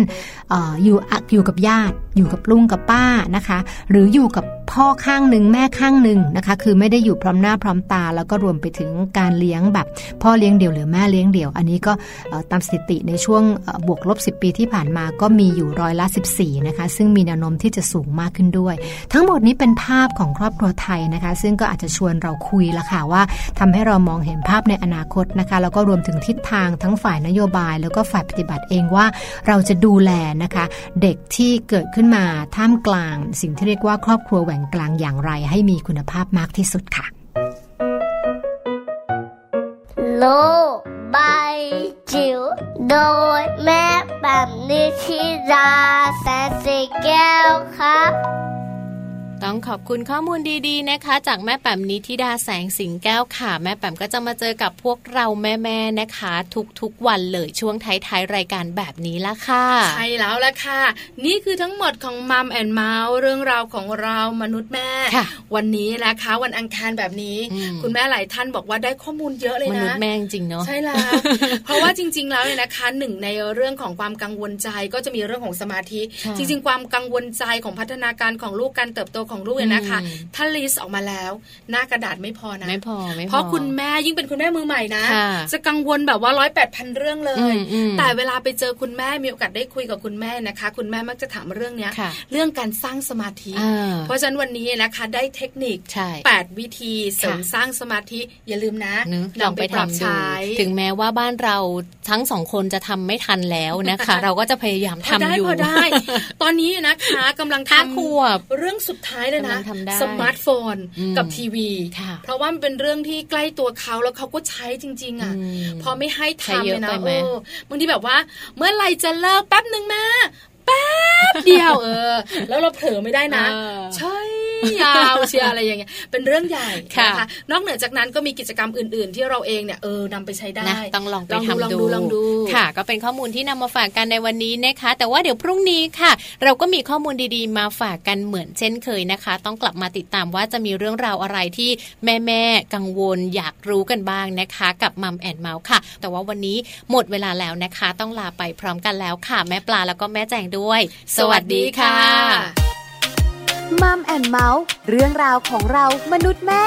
อยู่อยู่กับญาติ อยู่กับลุงกับป้านะคะ หรืออยู่กับพ่อข้างหนึ่งแม่ข้างหนึ่งนะคะ คือไม่ได้อยู่พร้อมหน้าพร้อมตา แล้วก็รวมไปถึงการเลี้ยงแบบ พ่อเลี้ยงเดี่ยวหรือแม่เลี้ยงเดี่ยว อันนี้ก็ตามสถิติในช่วงบวกลบ 10 ปีที่ผ่านมาก็มีอยู่ร้อยละ 14 นะคะ ซึ่งมีแนวโน้มที่จะสูงมากขึ้นด้วย ทั้งหมดนี้เป็นภาพของครอบครัวไทยนะคะ ซึ่งก็อาจจะชวนเราคุยละค่ะว่าทำให้เรามองเห็นภาพในอนาคตนะคะ แล้วก็รวมถึงทิศทางทั้งฝ่ายนโยบาย แล้วก็ฝ่ายปฏิบัติเองว่าเราจะดูแลนะคะ เด็กที่เกิดขึ้นมาท่ามกลาง สิ่งที่เรียกว่าครอบครัวแหว่งกลางอย่างไร ให้มีคุณภาพมากที่สุดค่ะ โลบายจิ๋วโดยแม่แบบนิชิราแสนสีแก้วครับ ต้องขอบคุณข้อมูลดีๆนะคะ จากแม่แป๋มนิธิดาแสงสิงแก้วค่ะ แม่แป๋มก็จะมาเจอกับพวกเราแม่ๆนะคะ ทุกๆวันเลยช่วงท้ายๆรายการแบบนี้ละค่ะ ใช่แล้วละค่ะ นี่คือทั้งหมดของมัมแอนเมาส์เรื่องราวของเรามนุษย์แม่ วันนี้นะคะวันอังคารแบบนี้ คุณแม่หลายท่านบอกว่าได้ข้อมูลเยอะเลยนะมนุษย์แม่จริงเนาะใช่แล้วเพราะว่าจริง ๆ แล้วเนี่ยนะคะหนึ่งในเรื่องของความกังวลใจก็จะมีเรื่องของสมาธิ จริง ๆ ความกังวลใจของพัฒนาการของลูกการเติบโตของลูกเนี่ยนะคะ ถ้า list ออกมาแล้ว หน้ากระดาษไม่พอนะไม่พอไม่พอเพราะคุณแม่ยิ่งเป็นคุณแม่มือใหม่นะ จะกังวลแบบว่าร้อยแปดพันเรื่องเลย แต่เวลาไปเจอคุณแม่มีโอกาสได้คุยกับคุณแม่นะคะ คุณแม่มักจะถามเรื่องเนี้ยเรื่องการสร้างสมาธิ เพราะฉะนั้นวันนี้นะคะได้เทคนิคแปดวิธีเสริมสร้างสมาธิอย่าลืมนะลองไปทำดูถึงแม้ว่าบ้านเราทั้งสองคนจะทำไม่ทันแล้วนะคะ เราก็จะพยายามทำอยู่พอได้ ตอนนี้นะคะกำลังทำเรื่องสุดท้ายเลยนะสมาร์ทโฟนกับทีวี เพราะว่ามันเป็นเรื่องที่ใกล้ตัวเขาแล้วเขาก็ใช้จริง ๆ อะ พอไม่ให้ทำเลยนะโอ้บางทีแบบว่า เมื่อไรจะเลิกแป๊บหนึ่งมา แป๊บเดียวเออ แล้วเราเผลอไม่ได้นะใช่ยาวเชียอะไรอย่างเงี้ยเป็นเรื่องใหญ่นะคะนอกเหนือจากนั้นก็มีกิจกรรมอื่น ๆ ที่เราเองเนี่ยเออนำไปใช้ได้ ต้องลองไปทำดูลองดูค่ะ ก็เป็นข้อมูลที่นำมาฝากกันในวันนี้นะคะ แต่ว่าเดี๋ยวพรุ่งนี้ค่ะ เราก็มีข้อมูลดีๆ มาฝากกันเหมือนเช่นเคยนะคะ ต้องกลับมาติดตามว่าจะมีเรื่องราวอะไรที่แม่ๆกังวลอยากรู้กันบ้างนะคะ กับมัมแอนเมาส์ค่ะ แต่ว่าวันนี้หมดเวลาแล้วนะคะ ต้องลาไปพร้อมกันแล้วค่ะ แม่ปลาแล้วก็แม่แจงด้วย สวัสดีค่ะมัมแอนเมาส์เรื่องราวของเรามนุษย์แม่